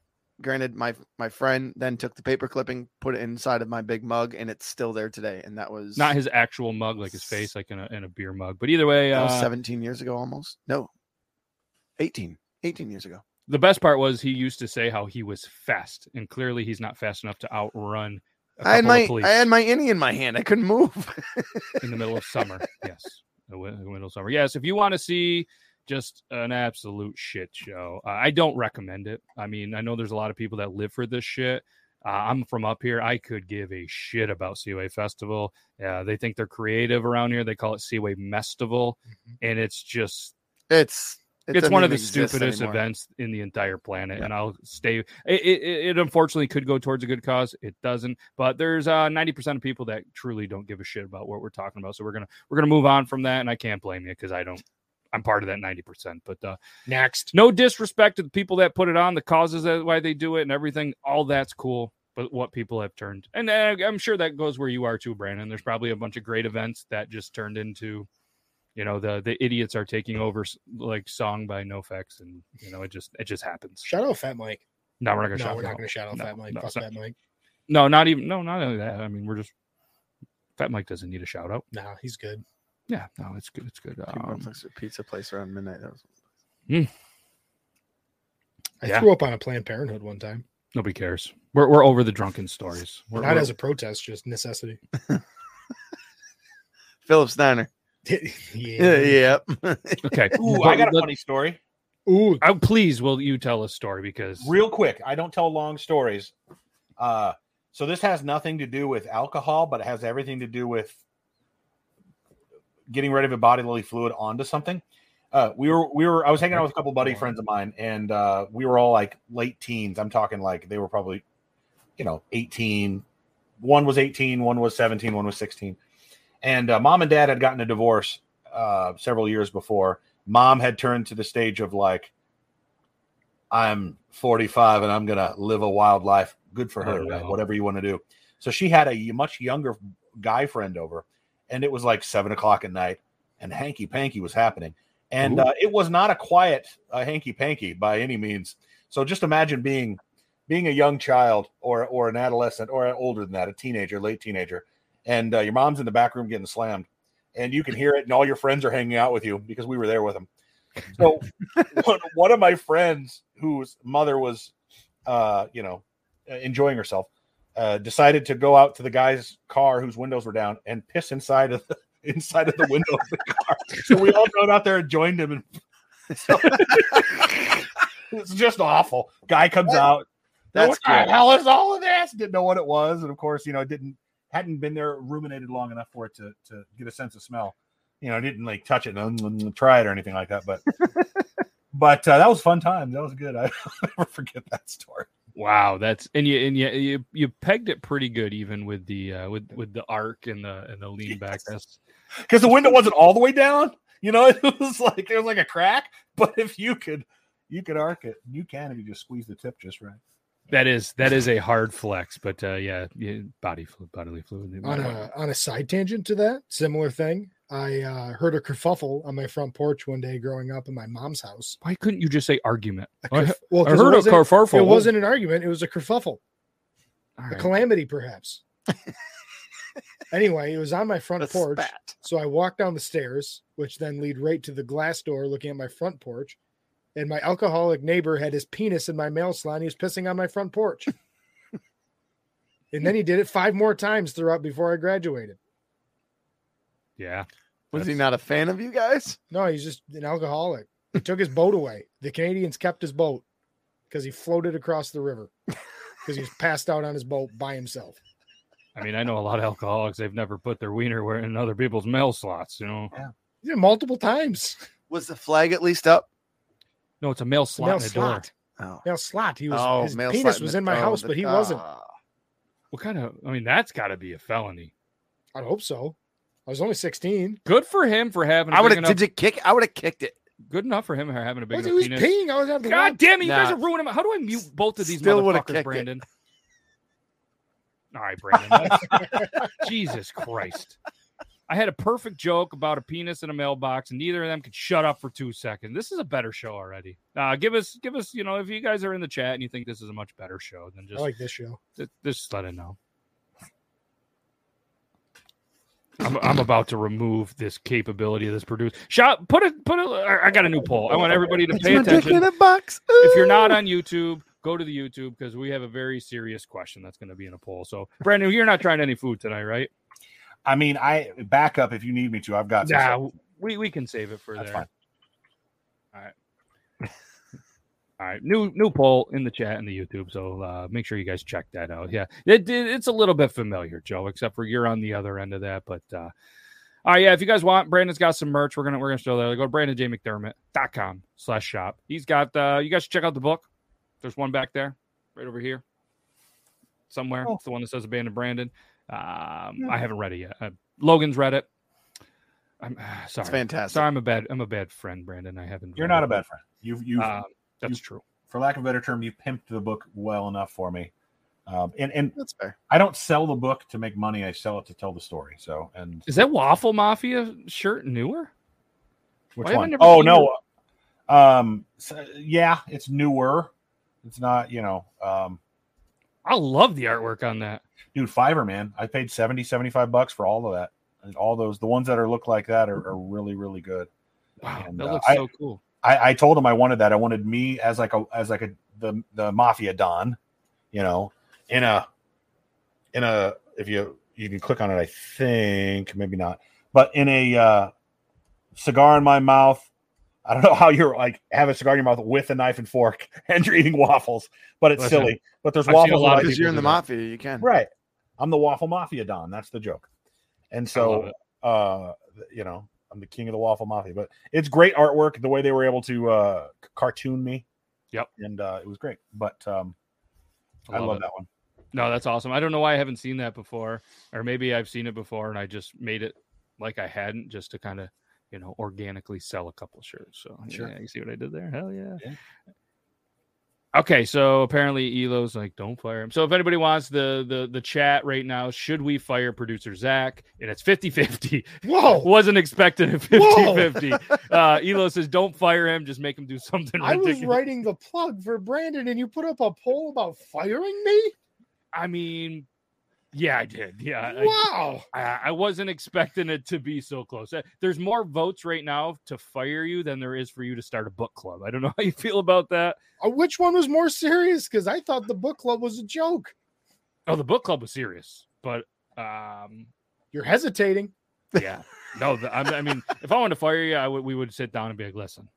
S2: granted my my friend then took the paper clipping, put it inside of my big mug, and it's still there today. And that was
S1: Not his actual mug, like his face, like in a in a beer mug. But either way, uh,
S2: 17 years ago almost. No. 18. 18 years ago.
S1: the best part was he used to say how he was fast, and clearly he's not fast enough to outrun. a
S2: I had my I had my innie in my hand. I couldn't move.
S1: in the middle of summer. Yes, the wi- the middle of summer. Yes, if you want to see just an absolute shit show, uh, I don't recommend it. I mean, I know there's a lot of people that live for this shit. Uh, I'm from up here. I could give a shit about Seaway Festival. Uh, they think they're creative around here. They call it Seaway Mestival, and it's just
S2: It's it
S1: it's one of the stupidest
S2: anymore.
S1: events in the entire planet
S2: Yeah.
S1: and i'll stay it, it, it unfortunately could go towards a good cause it doesn't but there's uh 90% of people that truly don't give a shit about what we're talking about so we're gonna we're gonna move on from that and i can't blame you because i don't i'm part of that 90% but uh
S4: Next.
S1: no disrespect to the people that put it on the causes that why they do it and everything all that's cool but what people have turned and uh, i'm sure that goes where you are too brandon there's probably a bunch of great events that just turned into you know the the idiots are taking over like song by nofx and you know it just it just happens
S4: Shout out Fat Mike.
S1: no we're not gonna
S4: No,
S1: shout
S4: we're
S1: him
S4: not
S1: out.
S4: going to shout out
S1: No,
S4: Fat Mike.
S1: no,
S4: Fuck
S1: not-
S4: Fat Mike.
S1: no not even no not only that i mean we're just fat mike doesn't need a shout out
S4: Nah, he's good.
S1: yeah no it's good it's good um,
S2: went to a pizza place around midnight. That was
S4: I
S1: Yeah.
S4: threw up on a Planned Parenthood one time.
S1: nobody cares we're, we're over the drunken stories we're,
S4: Not
S1: we're-
S4: as a protest, just necessity.
S2: Philip Steiner.
S4: yeah.
S2: Yeah.
S1: okay
S5: Ooh, I got a funny story.
S4: Ooh,
S1: Oh, please will you tell a story because
S5: Real quick, I don't tell long stories. Uh, so this has nothing to do with alcohol, but it has everything to do with getting rid of a bodily fluid onto something. Uh, we were we were I was hanging out with a couple buddy friends of mine, and uh, we were all like late teens. I'm talking like they were probably, you know, 18. One was 18, one was 17, one was 16. And uh, mom and dad had gotten a divorce uh, several years before. Mom had turned to the stage of like, I'm 45 and I'm gonna live a wild life. Good for
S1: Oh,
S5: her, right?
S1: no.
S5: Whatever you want to do. So she had a much younger guy friend over, and it was like seven o'clock at night, and hanky panky was happening, and uh, it was not a quiet uh, hanky panky by any means. So just imagine being being a young child or or an adolescent or older than that, a teenager, late teenager, and uh, your mom's in the back room getting slammed, and you can hear it, and all your friends are hanging out with you because we were there with them. So one, one of my friends whose mother was, uh, you know, enjoying herself, uh, decided to go out to the guy's car whose windows were down and piss inside of the inside of the window of the car. So we all got out there and joined him, and so, it's just awful. Guy comes out.
S2: That's
S5: what the hell is all of this? Didn't know what it was, and of course, you know, didn't hadn't been there ruminated long enough for it to to get a sense of smell. You know, didn't like touch it and and try it or anything like that. But but uh, that was a fun time. That was good. I will never forget that story.
S1: Wow, that's and you and you you, you pegged it pretty good even with the uh, with with the arc and the and the lean back. That's
S5: because the window wasn't all the way down. You know, it was like there was like a crack, but if you could, you could arc it. You can if you just squeeze the tip just right.
S1: That is that is a hard flex, but uh, yeah, yeah, body fluid, bodily fluid.
S4: on a on a side tangent to that, similar thing. I uh, heard a kerfuffle on my front porch one day growing up in my mom's house.
S1: Why couldn't you just say argument?
S4: Kerf- well,
S1: I heard a
S4: wasn't-
S1: kerfuffle.
S4: It wasn't an argument. It was a kerfuffle,
S1: All
S4: a calamity, perhaps. anyway, it was on my front
S2: A
S4: porch.
S2: spat.
S4: So I walked down the stairs, which then lead right to the glass door looking at my front porch. And my alcoholic neighbor had his penis in my mail slot. And he was pissing on my front porch. and then he did it five more times throughout before I graduated.
S1: Yeah.
S2: Was he not a fan of you guys?
S4: No, he's just an alcoholic. He took his boat away. The Canadians kept his boat because he floated across the river because he was passed out on his boat by himself.
S1: I mean, I know a lot of alcoholics. They've never put their wiener where in other people's mail slots. You know,
S4: He did it multiple times.
S2: Was the flag at least up?
S1: No, it's a mail slot
S4: Mail
S1: in the door.
S4: slot.
S2: Oh,
S4: Mail slot. He was
S2: oh
S4: his
S2: mail
S4: penis
S2: slot
S4: was in my
S2: oh,
S4: house,
S2: the-
S4: but he wasn't.
S2: ah.
S1: What kind of? I mean, that's got to be a felony.
S4: I hope so. I was only 16.
S1: Good for him for having. a
S2: I would have. Did you kick? I would have kicked it.
S1: Good enough for him for having a big
S4: Was he was
S1: penis.
S4: peeing? I was having
S1: God damn it! You guys are ruining. My, how do I mute both of these
S2: Still would've
S1: motherfuckers,
S2: kicked it.
S1: Brandon? All right, Brandon. Jesus Christ! I had a perfect joke about a penis in a mailbox, and neither of them could shut up for two seconds. This is a better show already. Uh, give us, give us, you know, if you guys are in the chat and you think this is a much better show, then
S4: I
S1: just
S4: like this show.
S1: just, just let it know. I'm, I'm about to remove this capability of this producer. Shot, put it, put it. I got a new poll. I want everybody to pay
S2: Put my dick
S1: attention.
S2: in a box.
S1: If you're not on YouTube, go to the YouTube because we have a very serious question that's going to be in a poll. So, Brandon, you're not trying any food tonight, right?
S5: I mean, I back up if you need me to. I've got
S1: Yeah,
S5: stuff.
S1: we, we can save it for
S5: That's
S1: there.
S5: fine.
S1: All right, new new poll in the chat and the YouTube, so uh, make sure you guys check that out. Yeah, it, it- it's a little bit familiar, Joe, except for you're on the other end of that. But uh, all right, yeah, if you guys want, Brandon's got some merch. We're gonna we're gonna show that. Go to brandonjmcdermott.com slash shop. He's got uh, you guys should check out the book. There's one back there, right over here, somewhere.
S5: Oh.
S1: It's the one that says Abandoned Brandon. Um, I haven't read it yet. Uh, Logan's read it. I'm uh, sorry.
S2: It's fantastic.
S1: Sorry, I'm a bad I'm a bad friend, Brandon. I haven't.
S5: You're
S1: read
S5: not
S1: it.
S5: a bad friend. You've you've
S1: Um, that's
S5: you-
S1: true.
S5: for lack of a better term, you pimped the book well enough for me. Um, and and
S2: That's fair.
S5: I don't sell the book to make money. I sell it to tell the story. So and
S1: Is that Waffle Mafia shirt newer?
S5: which
S1: Why
S5: one? Oh
S1: seen
S5: no. Um. so- yeah, it's newer. It's not. You know. Um.
S1: I love the artwork on that.
S5: Dude, Fiverr, man. I paid 70, 75 bucks for all of that. And all those, the ones that are look like that are, are really, really good.
S1: Wow,
S5: And,
S1: that
S5: uh,
S1: looks
S5: I-
S1: so cool.
S5: I, I told him I wanted that. I wanted me as like a as like a the the mafia don, you know, in a in a if you you can click on it, I think maybe not, but in a uh, cigar in my mouth. I don't know how you're like have a cigar in your mouth with a knife and fork and you're eating waffles, but it's
S1: Listen,
S5: silly. But there's
S1: I've
S5: waffles.
S1: lot
S5: that
S1: of
S5: I
S2: Because you're in the
S1: that.
S2: mafia, you can.
S5: Right. I'm the waffle mafia don. That's the joke. And so, uh, you know, I'm the king of the waffle mafia. But it's great artwork. The way they were able to uh, cartoon me.
S1: Yep.
S5: And uh, it was great. But um, I,
S1: love
S5: love that one.
S1: No, that's awesome. I don't know why I haven't seen that before, or maybe I've seen it before and I just made it like I hadn't, just to kind of, you know, organically sell a couple shirts. So
S5: Sure.
S1: yeah, you see what I did there? Hell yeah.
S5: Yeah.
S1: Okay, so apparently Elo's like, don't fire him. So if anybody wants the the the chat right now, should we fire producer Zach? And it's 50-50.
S4: Whoa.
S1: Wasn't expecting a
S4: Whoa.
S1: 50-50. Uh Elo says, don't fire him, just make him do something
S4: I was writing the plug for Brandon and you put up a poll about firing me?
S1: I mean, yeah, I did. Yeah.
S4: Wow.
S1: I, I wasn't expecting it to be so close. Uh, There's more votes right now to fire you than there is for you to start a book club. I don't know how you feel about that.
S4: Uh, Which one was more serious? Because I thought the book club was a joke.
S1: Oh, the book club was serious, but um,
S4: You're hesitating.
S1: yeah, no. The, I, I mean, if I wanted to fire you, I would. We would sit down and be like, "Listen,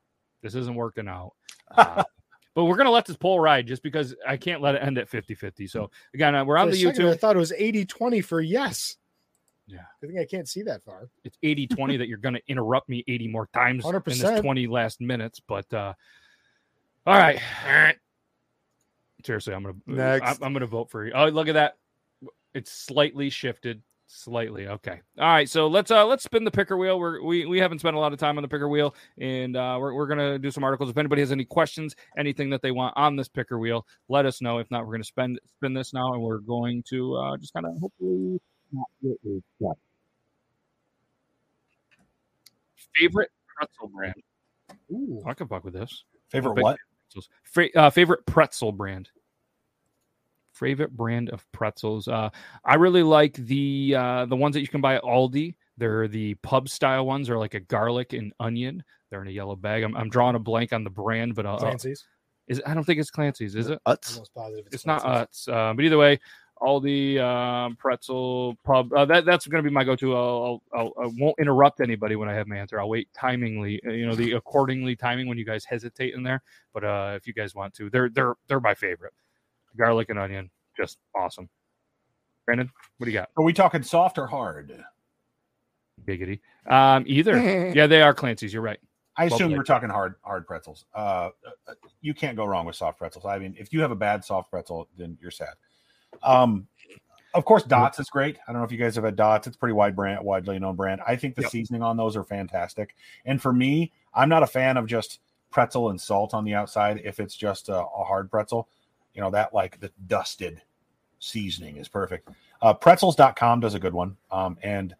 S1: this isn't working out." Uh, but we're gonna let this poll ride just because I can't let it end at 50-50. So again, uh, we're on
S4: For
S1: the
S4: second, I thought it was 80 20 for yes.
S1: Yeah.
S4: I think I can't see that far.
S1: It's 80-20 that you're gonna interrupt me 80 more times in this 20 last minutes. But uh all right. Seriously, I'm gonna
S2: Next.
S1: I'm, I'm gonna vote for you. Oh, look at that. It's slightly shifted. Slightly. Okay. All right. So let's uh let's spin the picker wheel. We're we, we haven't spent a lot of time on the picker wheel, and uh we're, we're gonna do some articles. If anybody has any questions, anything that they want on this picker wheel, let us know. If not, we're gonna spend spin this now and we're going to uh just kind of hopefully not get favorite pretzel brand.
S4: Ooh.
S1: I can fuck with this.
S5: Favorite what?
S1: pretzels. Fra- uh, favorite pretzel brand. Favorite brand of pretzels. Uh, I really like the uh, the ones that you can buy at Aldi. They're the pub style ones. They're like a garlic and onion. They're in a yellow bag. I'm, I'm drawing a blank on the brand, but uh, uh,
S4: Clancy's.
S1: is I don't think it's Clancy's. Is it?
S2: Utz.
S4: Almost positive
S1: It's not
S4: Clancy's.
S1: Utz. Uh, but either way, Aldi um, pretzel pub. Uh, that that's going to be my go-to. I'll, I'll, I'll I won't interrupt anybody when I have my answer. I'll wait timingly. uh, You know the accordingly timing when you guys hesitate in there. But uh, if you guys want to, they're they're they're my favorite. Garlic and onion, just awesome. Brandon, what do you got?
S5: Are we talking soft or hard?
S1: Giggity. Um, either. yeah, they are Clancy's. You're right.
S5: I assume
S1: Bubbly.
S5: we're talking hard hard pretzels. Uh, uh, you can't go wrong with soft pretzels. I mean, if you have a bad soft pretzel, then you're sad. Um, of course, Dots is great. I don't know if you guys have had Dots. It's a pretty wide brand, widely known brand. I think the
S1: Yep.
S5: seasoning on those are fantastic. And for me, I'm not a fan of just pretzel and salt on the outside. If it's just a, a hard pretzel, you know that like the dusted seasoning is perfect. Uh, pretzels.com does a good one. Um, and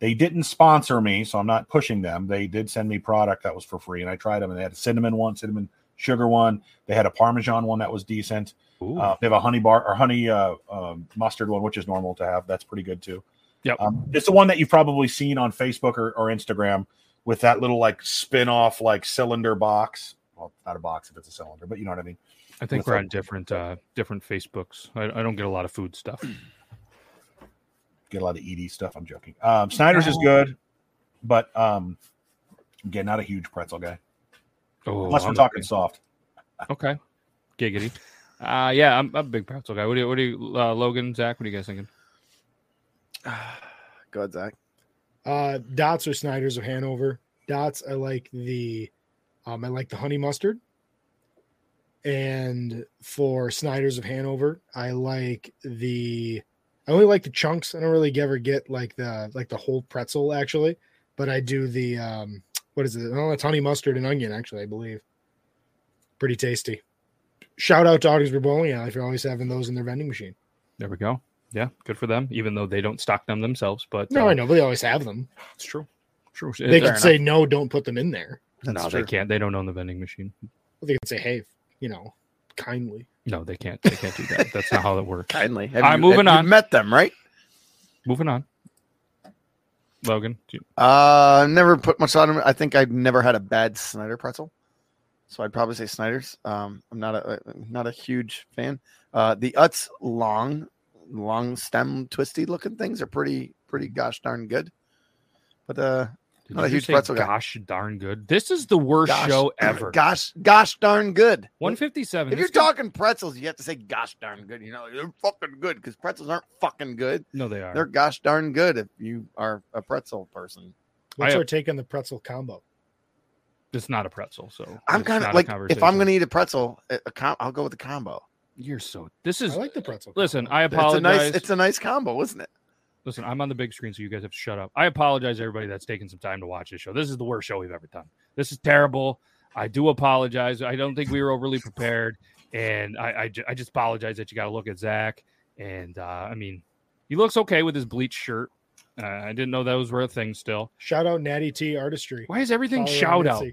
S5: they didn't sponsor me, so I'm not pushing them. They did send me product that was for free, and I tried them. And they had a cinnamon one, cinnamon sugar one. They had a Parmesan one that was decent. Uh, they have a honey bar or honey uh, um, mustard one, which is normal to have. That's pretty good too.
S1: Yep.
S5: Um, it's the one that you've probably seen on Facebook or, or Instagram with that little like spin off like cylinder box. Well, not a box if it's a cylinder, but you know what I mean.
S1: I think
S5: with
S1: we're on different uh, different Facebooks. I, I don't get a lot of food stuff.
S5: Get a lot of ED stuff. I'm joking. Um, Snyder's is good, but um, again, not a huge pretzel guy.
S1: Oh,
S5: Unless we're
S1: I'm-
S5: talking soft.
S1: Okay. Giggity. Uh yeah, I'm, I'm a big pretzel guy. What do you, what do you, uh, Logan, Zach? What are you guys thinking?
S2: Go ahead, Zach.
S4: Uh, Dots or Snyder's of Hanover. Dots, I like the, um, I like the honey mustard. And for Snyder's of Hanover, I like the, I only like the chunks. I don't really ever get like the like the whole pretzel actually, but I do the um, what is it? Oh, it's honey mustard and onion actually. I believe. Pretty tasty. Shout out to Ogdensburg Bowling Alley for always having those in their vending machine.
S1: There we go. Yeah, good for them. Even though they don't stock them themselves, but
S4: No,
S1: uh,
S4: I know, but they always have them.
S1: it's true. True.
S4: They could say no, don't put them in there.
S1: no,
S2: That's
S1: they can't. They don't own the vending machine.
S4: They could say, hey, you know, kindly.
S1: No, they can't. They can't do that. That's not how that works.
S2: Kindly. Have
S1: All right,
S2: you-
S1: moving
S2: have you
S1: on.
S2: met them, right?
S1: Moving on. Logan, do you-
S2: Uh, never put much on in it. I think I've never had a bad Snyder pretzel, so I'd probably say Snyder's. Um, I'm not a not a huge fan. Uh, the Utz long, long stem, twisty looking things are pretty pretty gosh darn good. But uh,
S1: did
S2: Not a huge
S1: say
S2: pretzel guy.
S1: Gosh, darn good. This is the worst
S2: gosh,
S1: show ever.
S2: Gosh, gosh darn good.
S1: 157.
S2: If you're
S1: guy-
S2: talking pretzels, you have to say gosh darn good. You know, they're fucking good because pretzels aren't fucking good.
S1: no, they are.
S2: They're gosh darn good if you are a pretzel person.
S4: What's
S1: I-
S4: our take on the pretzel combo?
S1: It's not a pretzel, so
S2: I'm kind of like if I'm going to eat a pretzel, a, a com- I'll go with the combo.
S1: You're so. This is.
S4: I
S1: is.
S4: like the pretzel.
S1: Listen,
S4: combo.
S1: I
S2: It's a
S1: apologize.
S2: nice, it's a nice combo, isn't it?
S1: Listen, I'm on the big screen, so you guys have to shut up. I apologize, everybody that's taking some time to watch this show. This is the worst show we've ever done. This is terrible. I do apologize. I don't think we were overly prepared, and I, I, ju- I just apologize that you got to look at Zach. And uh, I mean, he looks okay with his bleached shirt. Uh, I didn't know those were a thing still.
S4: Shout out Natty T Artistry.
S1: Why is everything
S4: Follow
S1: shout out?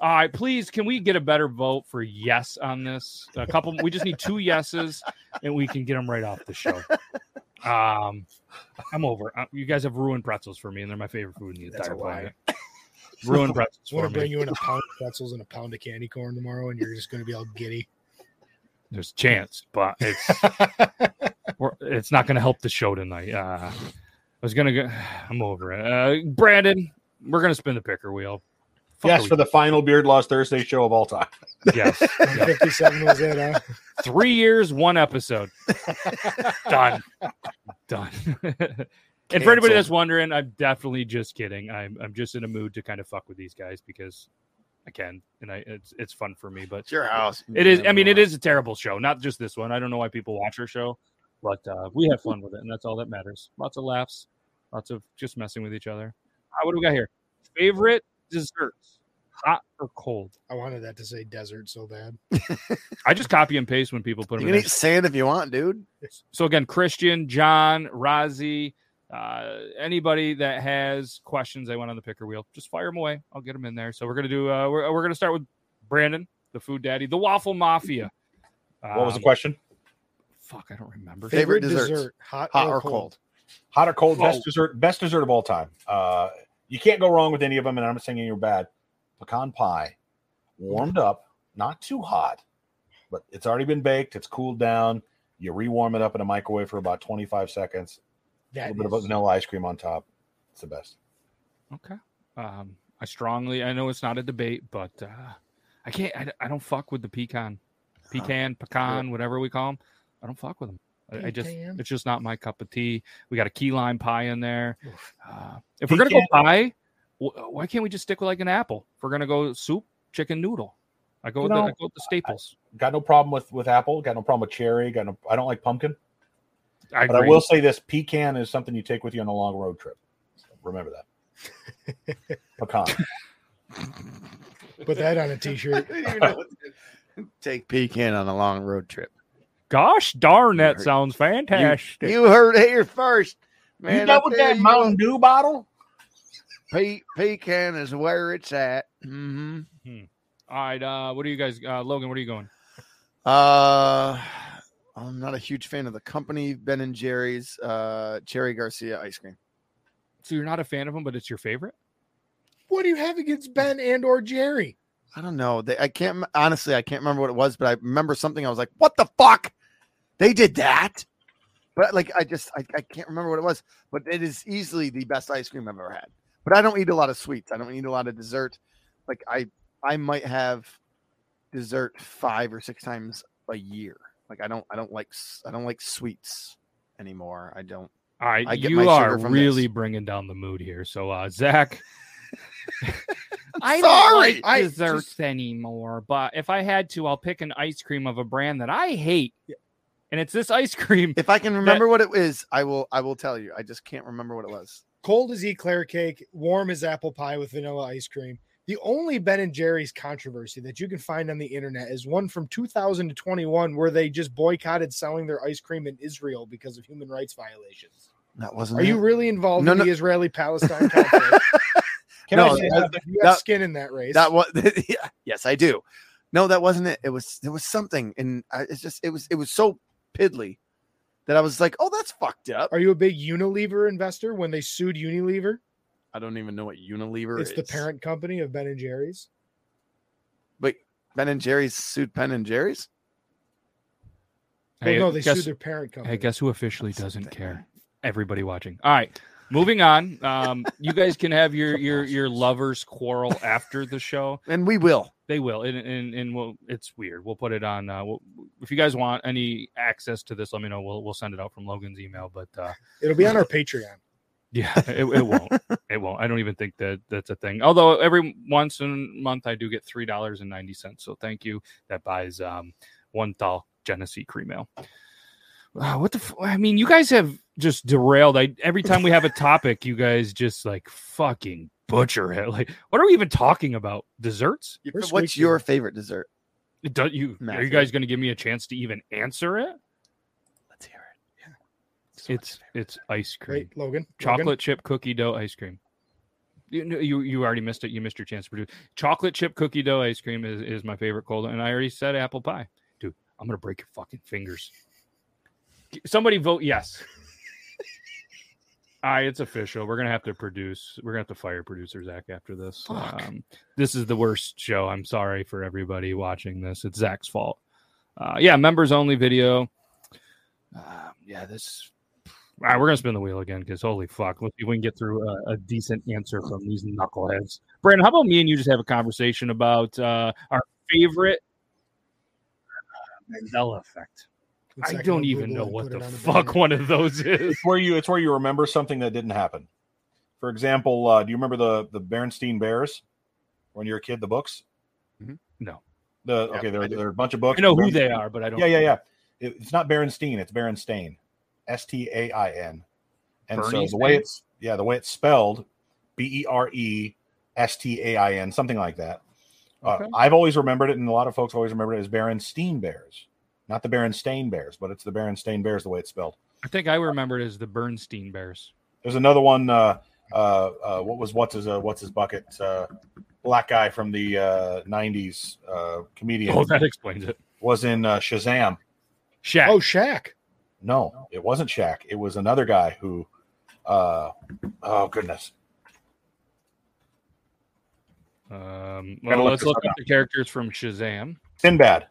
S1: All right, please, can we get a better vote for yes on this? A couple. we just need two yeses, and we can get them right off the show. Um, I'm over. Uh, You guys have ruined pretzels for me, and they're my favorite food in the
S4: That's
S1: entire planet. Ruined pretzels
S4: I want to bring you in a pound of pretzels and a pound of candy corn tomorrow, and you're just going to be all giddy.
S1: There's a chance, but it's it's not going to help the show tonight. Uh, I was gonna go. I'm over it. Uh, Brandon, we're gonna spin the picker wheel. Fuck
S5: yes,
S1: are
S5: for the final Beard Lost Thursday show of all time.
S1: yes. Yeah.
S4: 57 was it, huh?
S1: Three years, one episode. Done. Done. and for anybody that's wondering, I'm definitely just kidding. I'm I'm just in a mood to kind of fuck with these guys because I can, and I it's it's fun for me. But
S2: It's your house.
S1: it is. I mean, it is a terrible show. Not just this one. I don't know why people watch our show, but uh, we have fun with it, and that's all that matters. Lots of laughs, lots of just messing with each other. Uh, what do we got here? Favorite desserts, hot or cold?
S4: I wanted that to say desert so bad.
S1: I just copy and paste when people put them
S2: You
S1: them
S2: can
S1: in.
S2: eat sand if you want, dude.
S1: So again, Christian, John, Razi, uh, anybody that has questions they went on the picker wheel, just fire them away. I'll get them in there. So we're gonna do. Uh, we're we're gonna start with Brandon, the food daddy, the waffle mafia.
S5: What was the
S1: Um,
S5: question?
S1: Fuck, I don't remember.
S2: Favorite
S4: Favorite,
S2: desserts?
S4: dessert, hot,
S2: Hot
S4: or,
S2: or
S4: cold?
S2: cold?
S5: Hot or cold?
S1: Oh.
S5: Best dessert. Best dessert of all time. Uh, you can't go wrong with any of them, and I'm not saying any are bad. Pecan pie, warmed up, not too hot, but it's already been baked. It's cooled down. You rewarm it up in a microwave for about 25 seconds. A
S4: That
S5: little bit of vanilla ice cream on top. It's the best.
S1: Okay. Um, I strongly, I know it's not a debate, but uh, I can't, I, I don't fuck with the pecan, pecan, pecan, whatever we call them. I don't fuck with them. I, I just it's just not my cup of tea. We got a key lime pie in there. Uh, if we're gonna go pie, why can't we just stick with like an apple? If we're gonna go soup, chicken noodle. I go
S5: You
S1: with the, I go with the staples.
S5: Got no problem with with apple. Got no problem with cherry. Got no. I don't like pumpkin.
S1: I,
S5: But I will say this: pecan is something you take with you on a long road trip. So remember that. Pecan.
S4: Put that on a t-shirt.
S2: Take pecan on a long road trip.
S1: Gosh darn, that
S2: heard-
S1: sounds fantastic.
S2: You heard it here first, man.
S5: you got
S2: I
S5: with
S2: tell
S5: that
S2: you
S5: Mountain Dew bottle?
S2: what, pe- pecan is where it's at. hmm
S1: All right, uh, what are you guys, uh, Logan? What are you going?
S2: Uh, I'm not a huge fan of the company Ben and Jerry's uh, Cherry Garcia ice cream.
S1: So you're not a fan of them, but it's your favorite.
S4: What do you have against Ben and or Jerry?
S2: I don't know. They, I can't honestly. I can't remember what it was, but I remember something. I was like, "What the fuck? They did that?" But like, I just I, I can't remember what it was. But it is easily the best ice cream I've ever had. But I don't eat a lot of sweets. I don't eat a lot of dessert. Like I I might have dessert five or six times a year. Like I don't I don't like I don't like sweets anymore. I don't.
S1: All right,
S2: I get
S1: you
S2: my
S1: are
S2: sugar from
S1: really
S2: this.
S1: bringing down the mood here. So, uh, Zach, I
S2: Sorry!
S1: don't like
S4: I
S1: desserts
S4: just-
S1: anymore. But if I had to, I'll pick an ice cream of a brand that I hate,
S4: Yeah.
S1: And it's this ice cream.
S2: If I can remember what it is, I will I will tell you. I just can't remember what it was.
S4: Cold as eclair cake, warm as apple pie with vanilla ice cream. The only Ben and Jerry's controversy that you can find on the internet is one from 2021 where they just boycotted selling their ice cream in Israel because of human rights violations.
S2: That wasn't.
S4: Are you really involved
S2: No,
S4: in
S2: no.
S4: the Israeli Palestine conflict?
S5: Can
S2: No,
S5: I say
S2: that-
S5: something?
S4: You have
S2: That-
S4: skin in that race.
S2: That was yeah, yes, I do. No, that wasn't it. It was there was something, and I, it's just it was it was so piddly that I was like, oh, that's fucked up.
S4: Are you a big Unilever investor when they sued Unilever?
S2: I don't even know what Unilever is.
S4: It's
S2: is.
S4: the parent company of Ben and Jerry's.
S2: Wait, Ben and Jerry's sued Ben and Jerry's.
S4: Well,
S1: Hey,
S4: no, they
S1: guess,
S4: sued their parent company.
S1: hey, guess who officially
S2: That's
S1: doesn't
S2: something,
S1: care? Everybody watching. All right, moving on. Um, you guys can have your your your lovers quarrel after the show.
S2: And we will.
S1: They will, and and, and we'll, it's weird. We'll put it on. Uh, we'll, if you guys want any access to this, let me know. We'll we'll send it out from Logan's email. But uh,
S4: It'll be on our Patreon.
S1: yeah, it, it won't. It won't. I don't even think that that's a thing. Although every once in a month I do get three dollars and ninety cents. So thank you. That buys um one tall Genesee cream ale. Wow, what the? F- I mean, you guys have just derailed. I every time we have a topic, you guys just like fucking butcher it. Like, what are we even talking about? Desserts?
S4: We're
S2: What's
S4: sweet
S2: your
S4: tooth.
S2: favorite dessert?
S1: Do you are you guys going to give me a chance to even answer it?
S2: Let's hear it. Yeah. So
S1: It's it's ice cream,
S4: Wait, Logan.
S1: chocolate
S4: Logan?
S1: chip cookie dough ice cream. You, you you already missed it. You missed your chance to produce chocolate chip cookie dough ice cream is, is my favorite cold, and I already said apple pie, dude. I'm gonna break your fucking fingers. Somebody vote yes. All right, it's official. We're gonna have to produce. We're gonna have to fire producer Zach after this. Um, this is the worst show. I'm sorry for everybody watching this. It's Zach's fault. Uh, yeah, members only video. Uh, yeah, this. All right, we're gonna spin the wheel again because holy fuck, let's see if we can get through a, a decent answer from these knuckleheads. Brandon, how about me and you just have a conversation about uh, our favorite Mandela effect?
S4: One
S1: I don't even know what the fuck
S4: banner.
S1: one of those is.
S5: It's where you it's where you remember something that didn't happen. For example, uh, do you remember the the Berenstein Bears when you were a kid? The books.
S1: No,
S5: The
S2: Yeah,
S5: okay, there
S2: I
S5: are, there are a bunch of books.
S1: I know who they are, but I don't.
S5: Yeah, yeah, yeah. It- it's not Berenstein. It's Berenstain. S T A I N. And so the way it's yeah, the way it's spelled, B E R E S T A I N, something like that.
S1: Okay.
S5: Uh, I've always remembered it, and a lot of folks always remember it as Berenstein Bears, not the Berenstain Bears, but it's the Berenstain Bears the way it's spelled.
S1: I think I remember it as the Bernstein Bears.
S5: There's another one. Uh, uh, uh, what was what's his uh, what's his bucket? Uh, black guy from the uh, '90s uh, comedian
S1: Oh, that explains it.
S5: was in uh, Shazam.
S1: Shaq.
S4: Oh, Shaq.
S5: No, it wasn't Shaq. It was another guy who. Uh, oh goodness.
S1: Um, well, let's look
S5: up
S1: up the characters from Shazam.
S5: Sinbad.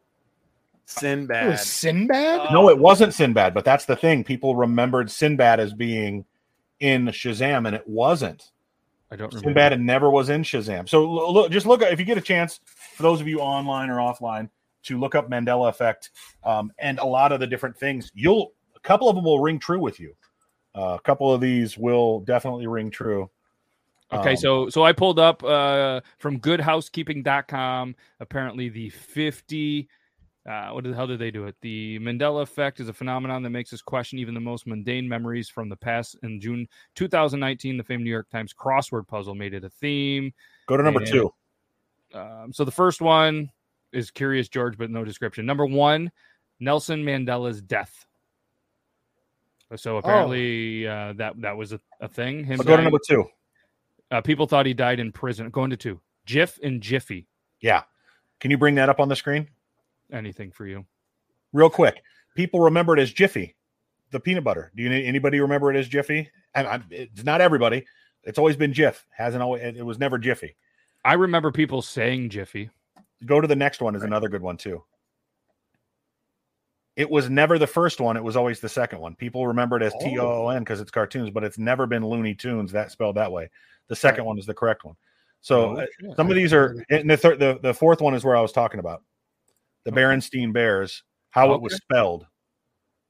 S4: It
S2: Sinbad.
S4: was Sinbad.
S5: No, it wasn't Sinbad, but that's the thing. People remembered Sinbad as being in Shazam, and it wasn't.
S1: I don't remember.
S5: Sinbad never was in Shazam. So look, just look if you get a chance. For those of you online or offline, to look up Mandela Effect um, and a lot of the different things, you'll a couple of them will ring true with you. Uh, a couple of these will definitely ring true.
S1: Okay,
S5: Um,
S1: so so I pulled up uh, from goodhousekeeping.com. Apparently, the 50. Uh, what the hell did they do it? The Mandela effect is a phenomenon that makes us question even the most mundane memories from the past. In June 2019, the famed New York Times crossword puzzle made it a theme.
S5: go to number
S1: and-
S5: two.
S1: Um, so the first one is Curious George, but no description. Number one, Nelson Mandela's death. So apparently uh, that that was a, a thing. Him
S5: go to number two.
S1: uh, people thought he died in prison. Going to two. Jif and Jiffy.
S5: Yeah. Can you bring that up on the screen
S1: Anything for you?
S5: real quick? People remember it as Jiffy, the peanut butter. Do you anybody remember it as Jiffy? And I, it's not everybody. It's always been Jif. Hasn't always. It was never Jiffy.
S1: I remember people saying Jiffy.
S5: Go to the next one is another good one too. It was never the first one. It was always the second one. People remember it as T O O N because it's cartoons, but it's never been Looney Tunes that spelled that way. The second one is the correct one. So
S1: Oh,
S5: uh, some of these are, and the third, the, the fourth one is where I was talking about the
S1: Okay.
S5: Berenstein Bears, how it was spelled.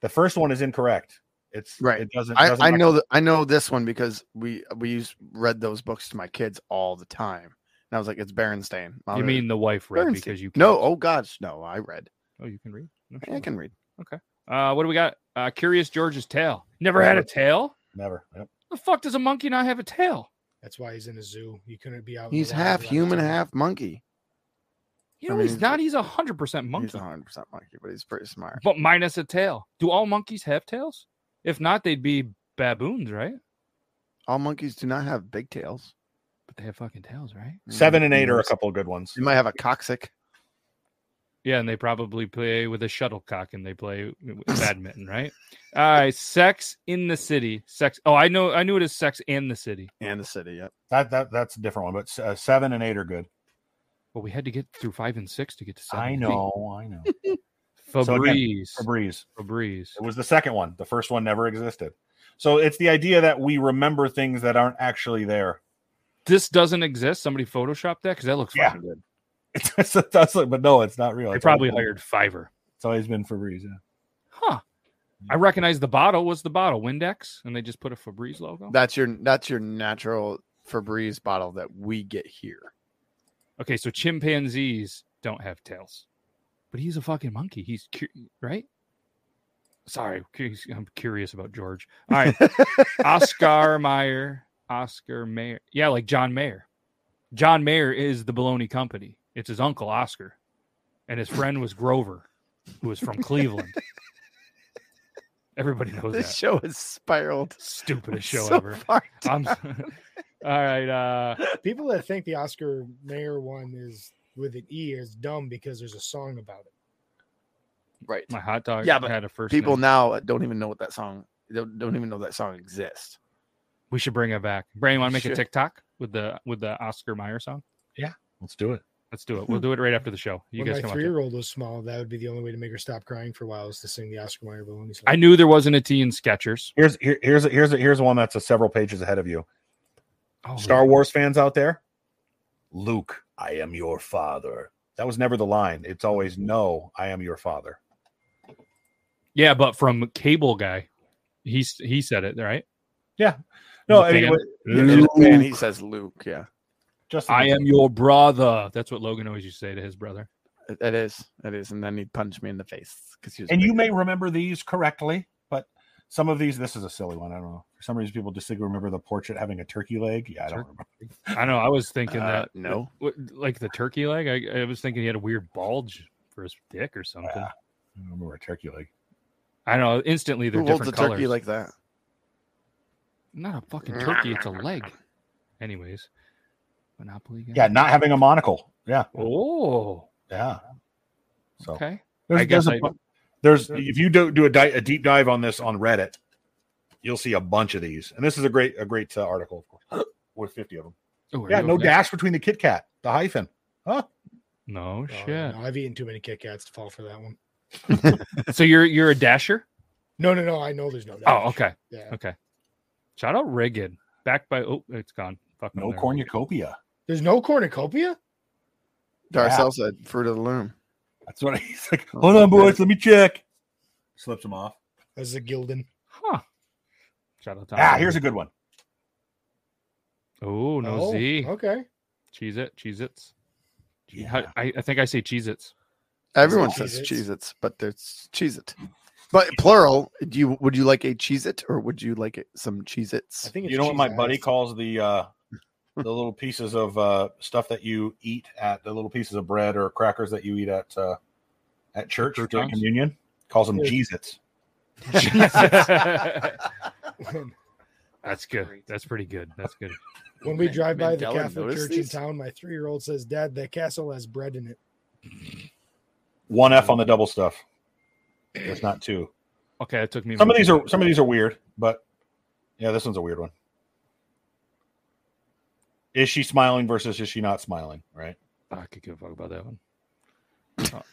S5: The first one is incorrect. It's
S2: Right.
S5: It doesn't.
S2: I,
S5: doesn't
S2: I know that I know this one because we we used read those books to my kids all the time. And I was like, it's Berenstain. I
S1: You mean the wife read
S2: Bernstein.
S1: because you
S2: like, no?
S1: can't.
S2: Oh gosh, no. I read.
S1: Oh, you can read. No,
S2: I can read. Okay.
S1: Uh, what do we got? Uh, Curious George's tail. Never had a tail.
S5: never. Yep.
S1: The fuck does a monkey not have a tail?
S4: That's why he's in a zoo. He couldn't be out.
S2: He's half human, half monkey.
S1: You
S2: I
S1: know
S2: mean,
S1: he's
S2: he's
S1: not. He's a hundred percent monkey.
S2: He's
S1: monkey,
S2: 100 percent monkey, but he's pretty smart.
S1: but minus a tail. Do all monkeys have tails? If not, they'd be baboons, right?
S2: All monkeys do not have big tails.
S1: But they have fucking tails, right?
S5: Seven and eight are a couple of good ones.
S2: You might have a coccyx.
S1: Yeah, and they probably play with a shuttlecock and they play with badminton, right? All right, Sex in the City. Sex. Oh, I know. I knew it as Sex and the City.
S2: and the city. Yep.
S5: That that that's a different one, but uh, seven and eight are good.
S1: But we had to get through five and six to get to seven.
S5: I know, I know. So again,
S1: Febreze.
S5: Febreze.
S1: Febreze.
S5: It was the second one. The first one never existed. So it's the idea that we remember things that aren't actually there.
S1: This doesn't exist. Somebody photoshopped that because that looks
S5: Yeah.
S1: fucking good.
S5: It's, it does look- but no, it's not real.
S1: They
S5: It's
S1: probably hired Fiverr.
S5: It's always been Febreze. Yeah.
S1: Huh. I recognize the bottle. was the bottle? Windex, and they just put a Febreze logo.
S2: That's your that's your natural Febreze bottle that we get here.
S1: Okay, so chimpanzees don't have tails, but he's a fucking monkey. He's cu- right. Sorry, I'm curious about George. All right, Oscar Mayer, Oscar Mayer. Yeah, like John Mayer. John Mayer is the baloney company. It's his uncle Oscar, and his friend was Grover, who was from Cleveland. Everybody knows
S2: this
S1: that.
S2: show has spiraled.
S1: Stupidest show
S2: so
S1: ever. I'm, all right. Uh,
S4: People that think the Oscar Mayer one is with an E is dumb because there's a song about it.
S2: right.
S1: my hot dog.
S2: Yeah, but
S1: had a first.
S2: People
S1: name.
S2: now don't even know what that song. Don't, don't even know that song exists.
S1: We should bring it back. Brandon, want to make a TikTok with the with the Oscar Mayer song?
S5: Yeah, let's do it.
S1: Let's do it. We'll do it right after the show. You
S4: when
S1: guys
S4: my
S1: come up.
S4: three year old was small, that would be the only way to make her stop crying for a while is to sing the Oscar Mayer baloney song.
S1: I knew there wasn't a T in Skechers.
S5: Here's here, here's here's here's one that's a several pages ahead of you.
S1: Oh,
S5: Star Wars fans out there, Luke, I am your father. That was never the line. It's always no, I am your father.
S1: Yeah, but from Cable Guy, he's he said it right.
S5: Yeah, no,
S1: He's a fan.
S5: anyway,
S2: In he says Luke. Yeah,
S5: just
S1: I am your brother. That's what Logan always used to say to his brother.
S2: it, it is. It is. And then he'd punch me in the face because he was.
S5: and you
S2: big.
S5: may remember these correctly, but some of these, this is a silly one. I don't know. For some reason, people distinctly remember the portrait having a turkey leg. Yeah, I don't
S1: Tur-
S5: remember.
S1: I know. I was thinking
S2: Uh,
S1: that
S2: no.
S1: like the turkey leg. I, I was thinking he had a weird bulge for his dick or something.
S5: Yeah. I don't remember a turkey leg.
S1: I don't know. Instantly, they're
S2: Who holds a
S1: different colors.
S2: turkey like that?
S1: Not a fucking turkey, it's a leg. Anyways, Monopoly. guy?
S5: Yeah, not having a monocle. Yeah,
S1: Oh,
S5: yeah. So
S1: okay.
S5: there's,
S1: I guess
S5: there's, a
S1: I-
S5: bu- there's if you do do a, di- a deep dive on this on Reddit, you'll see a bunch of these, and this is a great a great uh, article, of course, with fifty of them.
S1: Oh,
S5: Yeah, no
S1: okay?
S5: dash between the Kit Kat, the hyphen. Huh?
S1: No
S4: Oh,
S1: shit.
S4: no, I've eaten too many Kit Kats to fall for that one.
S1: So you're you're a dasher?
S4: No, no, no. I know there's no.
S1: Oh, okay.
S4: Yeah.
S1: Okay. Shout out Rigged. Backed by oh, it's gone. Fuck
S5: No
S1: there.
S5: cornucopia.
S4: There's no cornucopia.
S2: Darcel said fruit of the loom.
S5: That's what he's like. Hold on, boys. Let me check. Slips him off.
S4: That's a Gildan.
S1: Huh. Shout out to
S5: Ah, here's a good one.
S1: Oh, no
S4: Oh,
S1: Z.
S4: Okay.
S1: Cheese it, cheese its.
S5: Yeah.
S1: I, I think I say cheese its.
S2: Everyone
S4: Cheez
S2: says
S4: Its.
S2: Cheez Its, but there's Cheez It. But plural, do you would you like a Cheez It or would you like it, some Cheez
S4: I think it's
S5: You know what my buddy calls the uh the little pieces of uh stuff that you eat at the little pieces of bread or crackers that you eat at uh at church during communion? Calls them
S4: Yeah.
S5: Jeez-Its.
S1: That's good. That's pretty good. That's good.
S4: when we drive by the
S2: Mandela
S4: Catholic
S2: noticed
S4: church
S2: these?
S4: in town, my three-year-old says, "Dad, that castle has bread in it."
S5: One F on the double stuff. It's not two.
S1: Okay, it took me.
S5: Some of these are some of these are weird, but yeah, this one's a weird one. Is she smiling versus is she not smiling? Right.
S1: I could give a fuck about that one.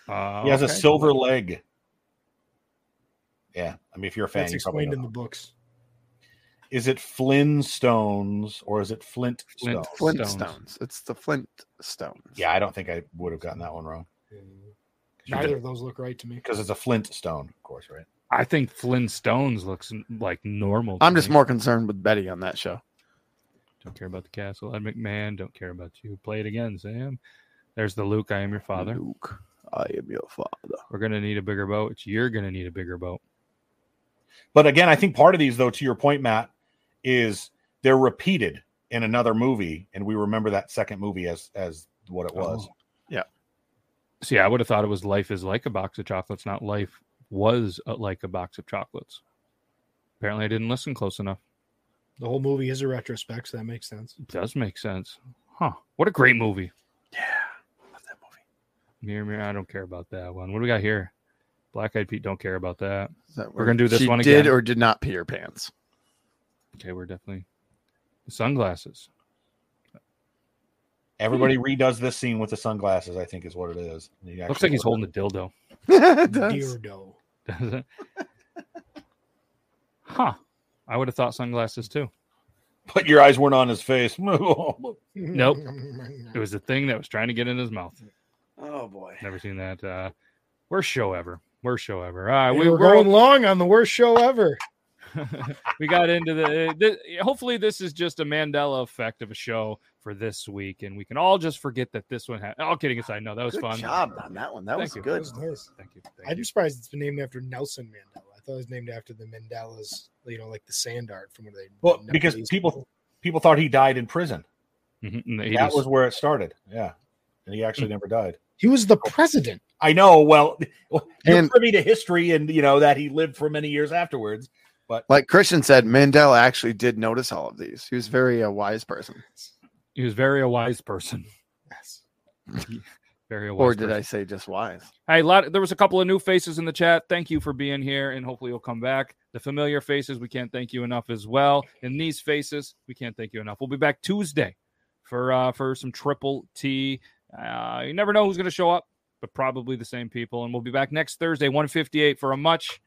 S1: Uh,
S5: He has a silver leg. Yeah, I mean, if you're a fan,
S4: That's
S5: you probably
S4: explained in the books.
S5: Is it Flintstones or is it Flint?
S1: Flint.
S5: Stones?
S2: Flintstones. It's the Flintstones.
S5: Yeah, I don't think I would have gotten that one wrong
S4: Neither of those look right to me.
S5: because it's a Flint stone, of course, right?
S1: I think Flintstones looks like normal.
S2: I'm just
S1: me.
S2: more concerned with Betty on that show.
S1: Don't care about the castle. Ed McMahon. Don't care about you. Play it again, Sam. There's the Luke. I am your father.
S2: Luke, I am your father.
S1: We're gonna need a bigger boat. You're gonna need a bigger boat.
S5: But again, I think part of these, though, to your point, Matt, is they're repeated in another movie, and we remember that second movie as as what it was.
S1: Oh. See, I would have thought it was life is like a box of chocolates, not life was uh, like a box of chocolates. Apparently, I didn't listen close enough.
S4: The whole movie is a retrospect, so that makes sense.
S1: It does make sense, huh? What a great movie.
S2: Yeah, love that movie.
S1: Mirror, mirror. I don't care about that one. What do we got here? Black Eyed Pete. Don't care about that.
S2: Is that
S1: We're gonna do this
S2: she
S1: one again.
S2: Did or did not pee her pants?
S1: Okay, we're definitely sunglasses.
S5: Everybody redoes this scene with the sunglasses. I think is what it is.
S1: Looks like he's
S5: look
S1: holding a dildo.
S2: it does.
S4: Deardo.
S1: Does it? huh? I would have thought sunglasses too.
S5: But your eyes weren't on his face.
S1: Nope. It was the thing that was trying to get in his mouth.
S2: Oh boy.
S1: Never seen that. Uh, worst show ever. Worst show ever. All right,
S4: we
S1: we,
S4: were
S1: we're
S4: going long on the worst show ever.
S1: we got into the, the. Hopefully, this is just a Mandela effect of a show for this week, and we can all just forget that this one had. All kidding aside, no, that was
S2: Good
S1: fun.
S2: job on that one. That
S1: Thank
S2: was
S1: you.
S4: That
S2: good.
S4: was nice.
S1: Thank you. Thank
S4: I'm
S1: you.
S4: surprised it's been named after Nelson Mandela. I thought it was named after the mandalas, you know, like the sand art from where they.
S5: Well, because
S4: Nepalese
S5: people people thought he died in prison.
S1: Mhm,
S5: That
S1: 80s.
S5: was where it started. Yeah, and he actually never died.
S4: He was the president.
S5: I know. Well, you're
S2: And-
S5: privy to history, and you know that he lived for many years afterwards.
S2: But like Christian said, Mandela actually did notice all of these. He was very a wise person.
S1: he was very a wise person.
S4: Yes.
S1: Very wise
S2: Or did
S1: person.
S2: I say just wise?
S1: Hey, lot. There was a couple of new faces in the chat. Thank you for being here, and hopefully you'll come back. The familiar faces, we can't thank you enough as well. And these faces, we can't thank you enough. We'll be back Tuesday for uh for some triple T. Uh, you never know who's going to show up, but probably the same people. And we'll be back next Thursday, 158 for a much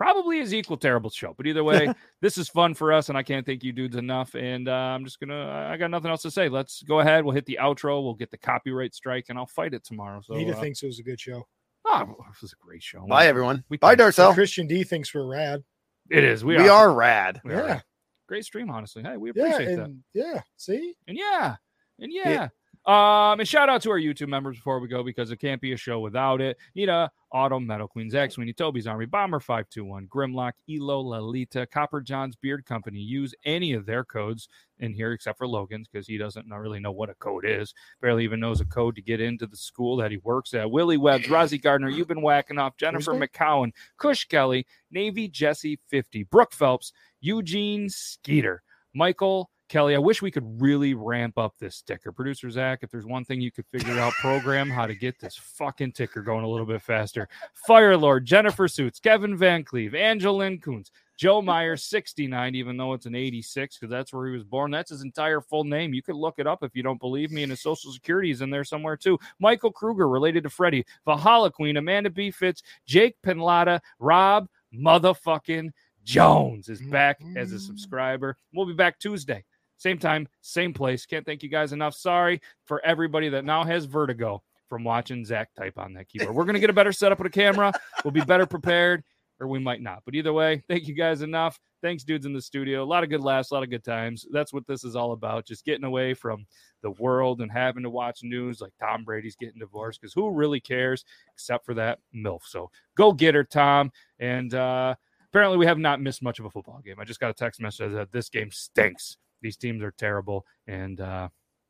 S1: probably is equal terrible show. But either way, this is fun for us, and I can't thank you dudes enough. And uh, I'm just gonna, I got nothing else to say. Let's go ahead. We'll hit the outro. We'll get the copyright strike, and I'll fight it tomorrow. So,
S4: Nita
S1: uh,
S4: thinks it was a good show.
S1: oh, it was a great show.
S2: Bye, everyone.
S1: We
S2: Bye,
S1: thank-
S2: Darcel.
S4: Christian D thinks we're rad.
S1: It is. We,
S2: We, are. rad.
S1: We are.
S4: Yeah.
S1: Great stream, honestly. Hey, we
S4: Yeah,
S1: appreciate that.
S4: yeah. See,
S1: And yeah, and yeah, Um, and shout out to our YouTube members before we go because it can't be a show without it. Nita, Auto, Metal Queen, Zach Sweeney, Toby's Army, Bomber 521, Grimlock, Elo, Lalita, Copper John's Beard Company. Use any of their codes in here except for Logan's because he doesn't not really know what a code is. Barely even knows a code to get into the school that he works at. Willie Webbs, Rozzy Gardner, you've been whacking off. Jennifer McCowan, Kush Kelly, Navy Jesse 50, Brooke Phelps, Eugene Skeeter, Michael Kelly, I wish we could really ramp up this ticker. Producer Zach, if there's one thing you could figure out, program how to get this fucking ticker going a little bit faster. Fire Lord, Jennifer Suits, Kevin Van Cleve, Angelin Coons, Joe Meyer, 69, even though it's an 86, because that's where he was born. That's his entire full name. You could look it up if you don't believe me, and his social security is in there somewhere too. Michael Kruger, related to Freddie, Valhalla Queen, Amanda B. Fitz, Jake Pinlata, Rob motherfucking Jones is back as a mm-hmm. subscriber. We'll be back Tuesday. Same time, same place. Can't thank you guys enough. Sorry for everybody that now has vertigo from watching Zach type on that keyboard. We're going to get a better setup with a camera. We'll be better prepared, or we might not. But either way, thank you guys enough. Thanks, dudes in the studio. A lot of good laughs, a lot of good times. That's what this is all about. Just getting away from the world and having to watch news like Tom Brady's getting divorced because who really cares except for that MILF? So go get her, Tom. And uh, apparently, we have not missed much of a football game. I just got a text message that this game stinks. These teams are terrible. And uh,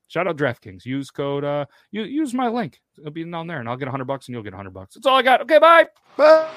S1: shout out DraftKings. Use code. Uh, you, use my link. It'll be down there, and I'll get hundred bucks, and you'll get hundred bucks. That's all I got. Okay, bye.
S2: Bye.